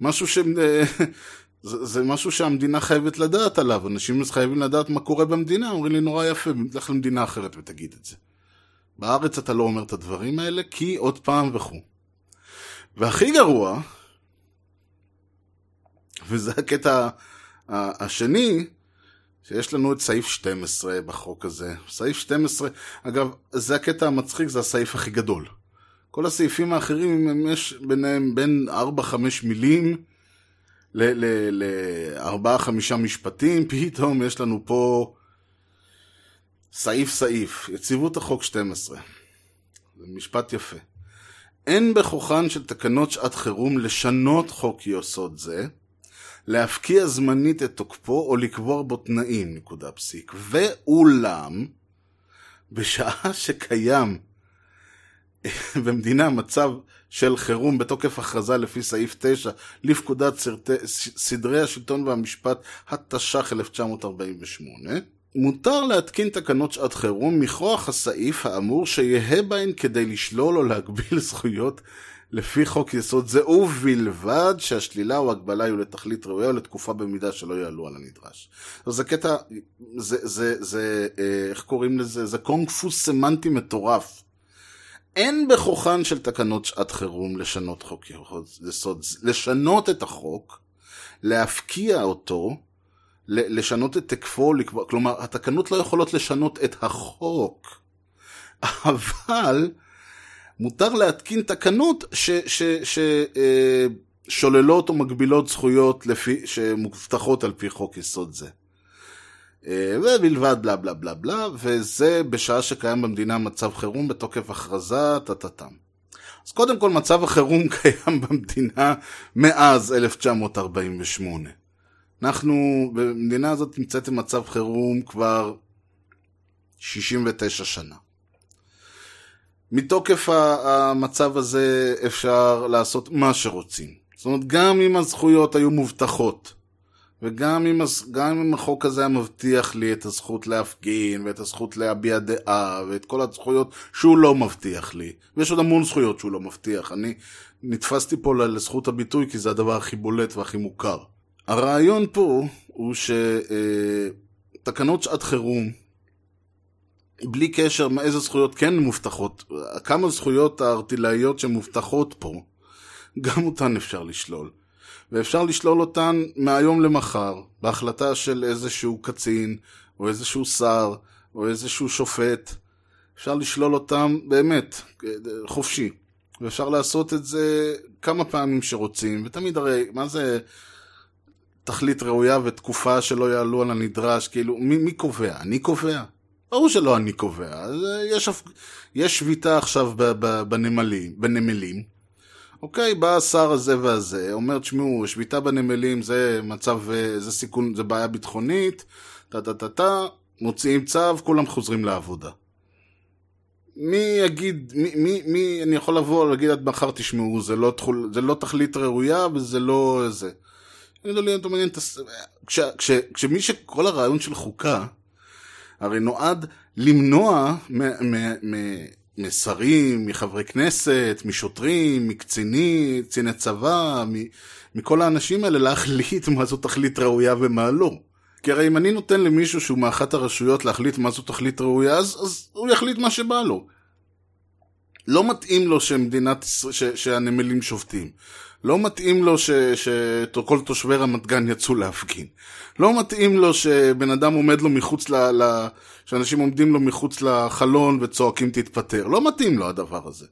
משהו ש... <laughs> זה, זה משהו שהמדינה חייבת לדעת עליו, אנשים חייבים לדעת מה קורה במדינה, אומרים לי, נורא יפה, לך למדינה אחרת ותגיד את זה. בארץ אתה לא אומר את הדברים האלה, כי עוד פעם וכו'. והכי גרוע, וזה הקטע השני, שיש לנו את סעיף 12 בחוק הזה. סעיף 12, אגב, זה הקטע המצחיק, זה הסעיף הכי גדול. כל הסעיפים האחרים, יש ביניהם בין 4-5 מילים ל-4-5 משפטים, <laughs> פתאום יש לנו פה סעיף סעיף, יציבות החוק 12. זה משפט יפה. אין בכוחן של תקנות שעת חירום לשנות חוק יסוד זה, להפקיע זמנית את תוקפו או לקבוע בו תנאים, נקודה פסיק. ואולם, בשעה שקיים <laughs> במדינה מצב של חירום בתוקף הכרזה לפי סעיף 9 לפקודת סרטי, סדרי השלטון והמשפט, התש"ח 1948, מותר להתקין תקנות שעת חירום מכוח הסעיף האמור שיהא בהן כדי לשלול או להגביל זכויות לפי חוק יסוד זה, ובלבד שהשלילה או הגבלה יהיו לתכלית ראויה או לתקופה במידה שלא יעלו על הנדרש. אז זה קטע, זה, זה, זה, אה, איך קוראים לזה? זה קונגפוס סמנטי מטורף. אין בכוחן של תקנות שעת חירום לשנות חוק יסוד, לשנות את החוק, להפקיע אותו, לשנות את תקפו, כלומר, התקנות לא יכולות לשנות את החוק, <laughs> אבל מותר להתקין תקנות ששוללות אה, או מגבילות זכויות לפי, שמובטחות על פי חוק יסוד זה. אה, ובלבד בלה בלה בלה בלה, וזה בשעה שקיים במדינה מצב חירום בתוקף הכרזה, טה-טה-טם. אז קודם כל מצב החירום <laughs> קיים במדינה מאז 1948. אנחנו במדינה הזאת נמצאת במצב חירום כבר 69 שנה. מתוקף המצב הזה אפשר לעשות מה שרוצים. זאת אומרת, גם אם הזכויות היו מובטחות, וגם אם, גם אם החוק הזה היה מבטיח לי את הזכות להפגין, ואת הזכות להביע דעה, ואת כל הזכויות שהוא לא מבטיח לי, ויש עוד המון זכויות שהוא לא מבטיח. אני נתפסתי פה לזכות הביטוי כי זה הדבר הכי בולט והכי מוכר. הרעיון פה הוא שתקנות שעת חירום בלי קשר מאיזה זכויות כן מובטחות, כמה זכויות הארטילאיות שמובטחות פה, גם אותן אפשר לשלול. ואפשר לשלול אותן מהיום למחר, בהחלטה של איזשהו קצין, או איזשהו שר, או איזשהו שופט. אפשר לשלול אותם באמת, חופשי. ואפשר לעשות את זה כמה פעמים שרוצים, ותמיד הרי, מה זה תכלית ראויה ותקופה שלא יעלו על הנדרש, כאילו, מי, מי קובע? אני קובע? ברור שלא אני קובע. יש, יש שביתה עכשיו בנמלים, בנמלים. אוקיי, בא השר הזה והזה, אומר, תשמעו, שביתה בנמלים זה מצב, זה סיכון, זה בעיה ביטחונית, טה-טה-טה-טה, מוציאים צו, כולם חוזרים לעבודה. מי יגיד, מי, מי, מי, אני יכול לבוא ולהגיד עד מחר, תשמעו, זה לא, תחול, זה לא תכלית ראויה וזה לא זה. יגידו לי, אתה מעניין, כש, כש, כשמי שכל הרעיון של חוקה, הרי נועד למנוע משרים, מחברי כנסת, משוטרים, מקצינים, קציני צבא, מכל האנשים האלה להחליט מה זו תכלית ראויה ומה לא. כי הרי אם אני נותן למישהו שהוא מאחת הרשויות להחליט מה זו תכלית ראויה, אז, אז הוא יחליט מה שבא לו. לא מתאים לו שמדינת, ש, שהנמלים שובתים. לא מתאים לו שכל תושבי רמת גן יצאו להפגין. לא מתאים לו שבן אדם עומד לו מחוץ ל... ל... שאנשים עומדים לו מחוץ לחלון וצועקים תתפטר. לא מתאים לו הדבר הזה.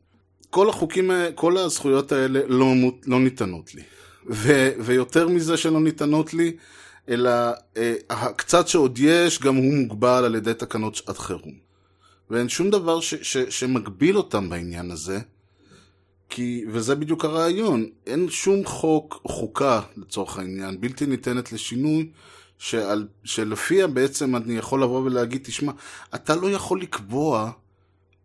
כל החוקים, כל הזכויות האלה לא, לא ניתנות לי. ו, ויותר מזה שלא ניתנות לי, אלא אה, הקצת שעוד יש, גם הוא מוגבל על ידי תקנות שעת חירום. ואין שום דבר ש, ש, שמגביל אותם בעניין הזה. כי, וזה בדיוק הרעיון, אין שום חוק, חוקה לצורך העניין, בלתי ניתנת לשינוי, שעל, שלפיה בעצם אני יכול לבוא ולהגיד, תשמע, אתה לא יכול לקבוע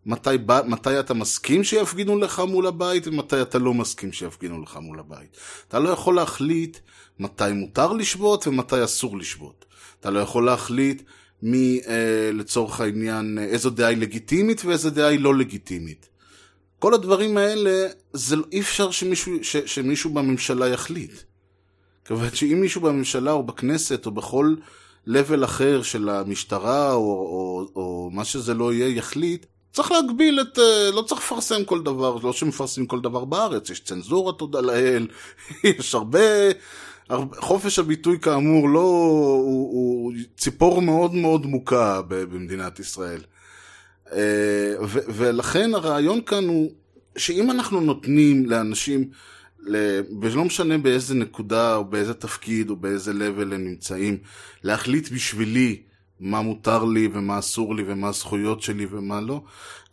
מתי, מתי אתה מסכים שיפגינו לך מול הבית ומתי אתה לא מסכים שיפגינו לך מול הבית. אתה לא יכול להחליט מתי מותר לשבות ומתי אסור לשבות. אתה לא יכול להחליט מי, אה, לצורך העניין, אה, איזו דעה היא לגיטימית ואיזו דעה היא לא לגיטימית. כל הדברים האלה, זה לא- אי אפשר שמישהו, ש, שמישהו בממשלה יחליט. כיוון שאם מישהו בממשלה או בכנסת או בכל level אחר של המשטרה או, או, או מה שזה לא יהיה יחליט, צריך להגביל את... אה, לא צריך לפרסם כל דבר, לא שמפרסמים כל דבר בארץ, יש צנזורה, תודה לאל, <laughs> יש הרבה... חופש הביטוי כאמור לא... הוא, הוא ציפור מאוד מאוד מוכה במדינת ישראל. אה, ו- ולכן הרעיון כאן הוא שאם אנחנו נותנים לאנשים, ולא משנה באיזה נקודה או באיזה תפקיד או באיזה level הם נמצאים, להחליט בשבילי מה מותר לי ומה אסור לי ומה הזכויות שלי ומה לא,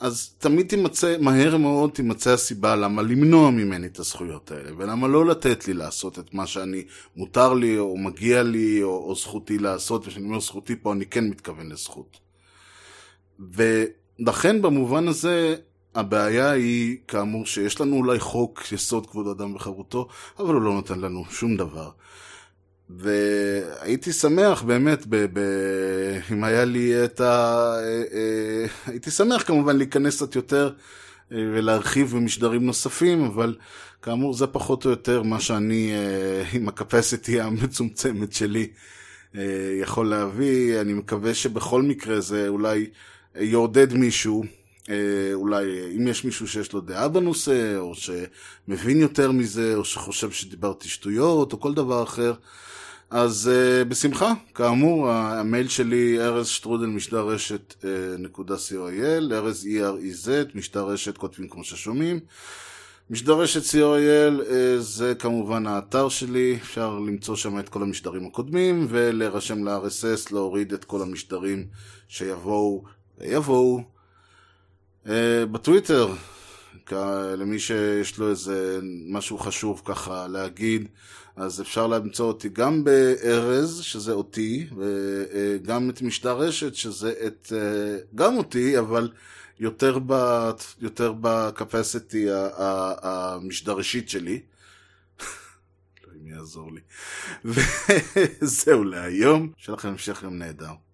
אז תמיד תימצא, מהר מאוד תימצא הסיבה למה למנוע ממני את הזכויות האלה, ולמה לא לתת לי לעשות את מה שאני, מותר לי או מגיע לי או, או זכותי לעשות, וכשאני אומר זכותי פה אני כן מתכוון לזכות. ולכן במובן הזה הבעיה היא כאמור שיש לנו אולי חוק יסוד כבוד אדם וחירותו, אבל הוא לא נותן לנו שום דבר. והייתי שמח באמת, ב- ב- אם היה לי את ה... אה, אה, הייתי שמח כמובן להיכנס קצת יותר אה, ולהרחיב במשדרים נוספים, אבל כאמור זה פחות או יותר מה שאני עם הקפסיטי המצומצמת שלי יכול להביא. אני מקווה שבכל מקרה זה אולי יעודד מישהו. אולי אם יש מישהו שיש לו דעה בנושא, או שמבין יותר מזה, או שחושב שדיברתי שטויות, או כל דבר אחר, אז uh, בשמחה, כאמור, המייל שלי ארז שטרודל משדר רשת uh, נקודה co.il, ארז E-R-E-Z, משדר רשת כותבים כמו ששומעים. משדר רשת co.il uh, זה כמובן האתר שלי, אפשר למצוא שם את כל המשדרים הקודמים, ולהירשם ל-RSS, להוריד את כל המשדרים שיבואו ויבואו. Uh, בטוויטר, למי שיש לו איזה משהו חשוב ככה להגיד, אז אפשר למצוא אותי גם בארז, שזה אותי, וגם את משדר רשת, שזה את, אה, גם אותי, אבל יותר, ב, יותר בקפסיטי המשדרשית שלי. <laughs> אלוהים יעזור לי. <laughs> וזהו להיום, שיהיה לכם המשך יום נהדר.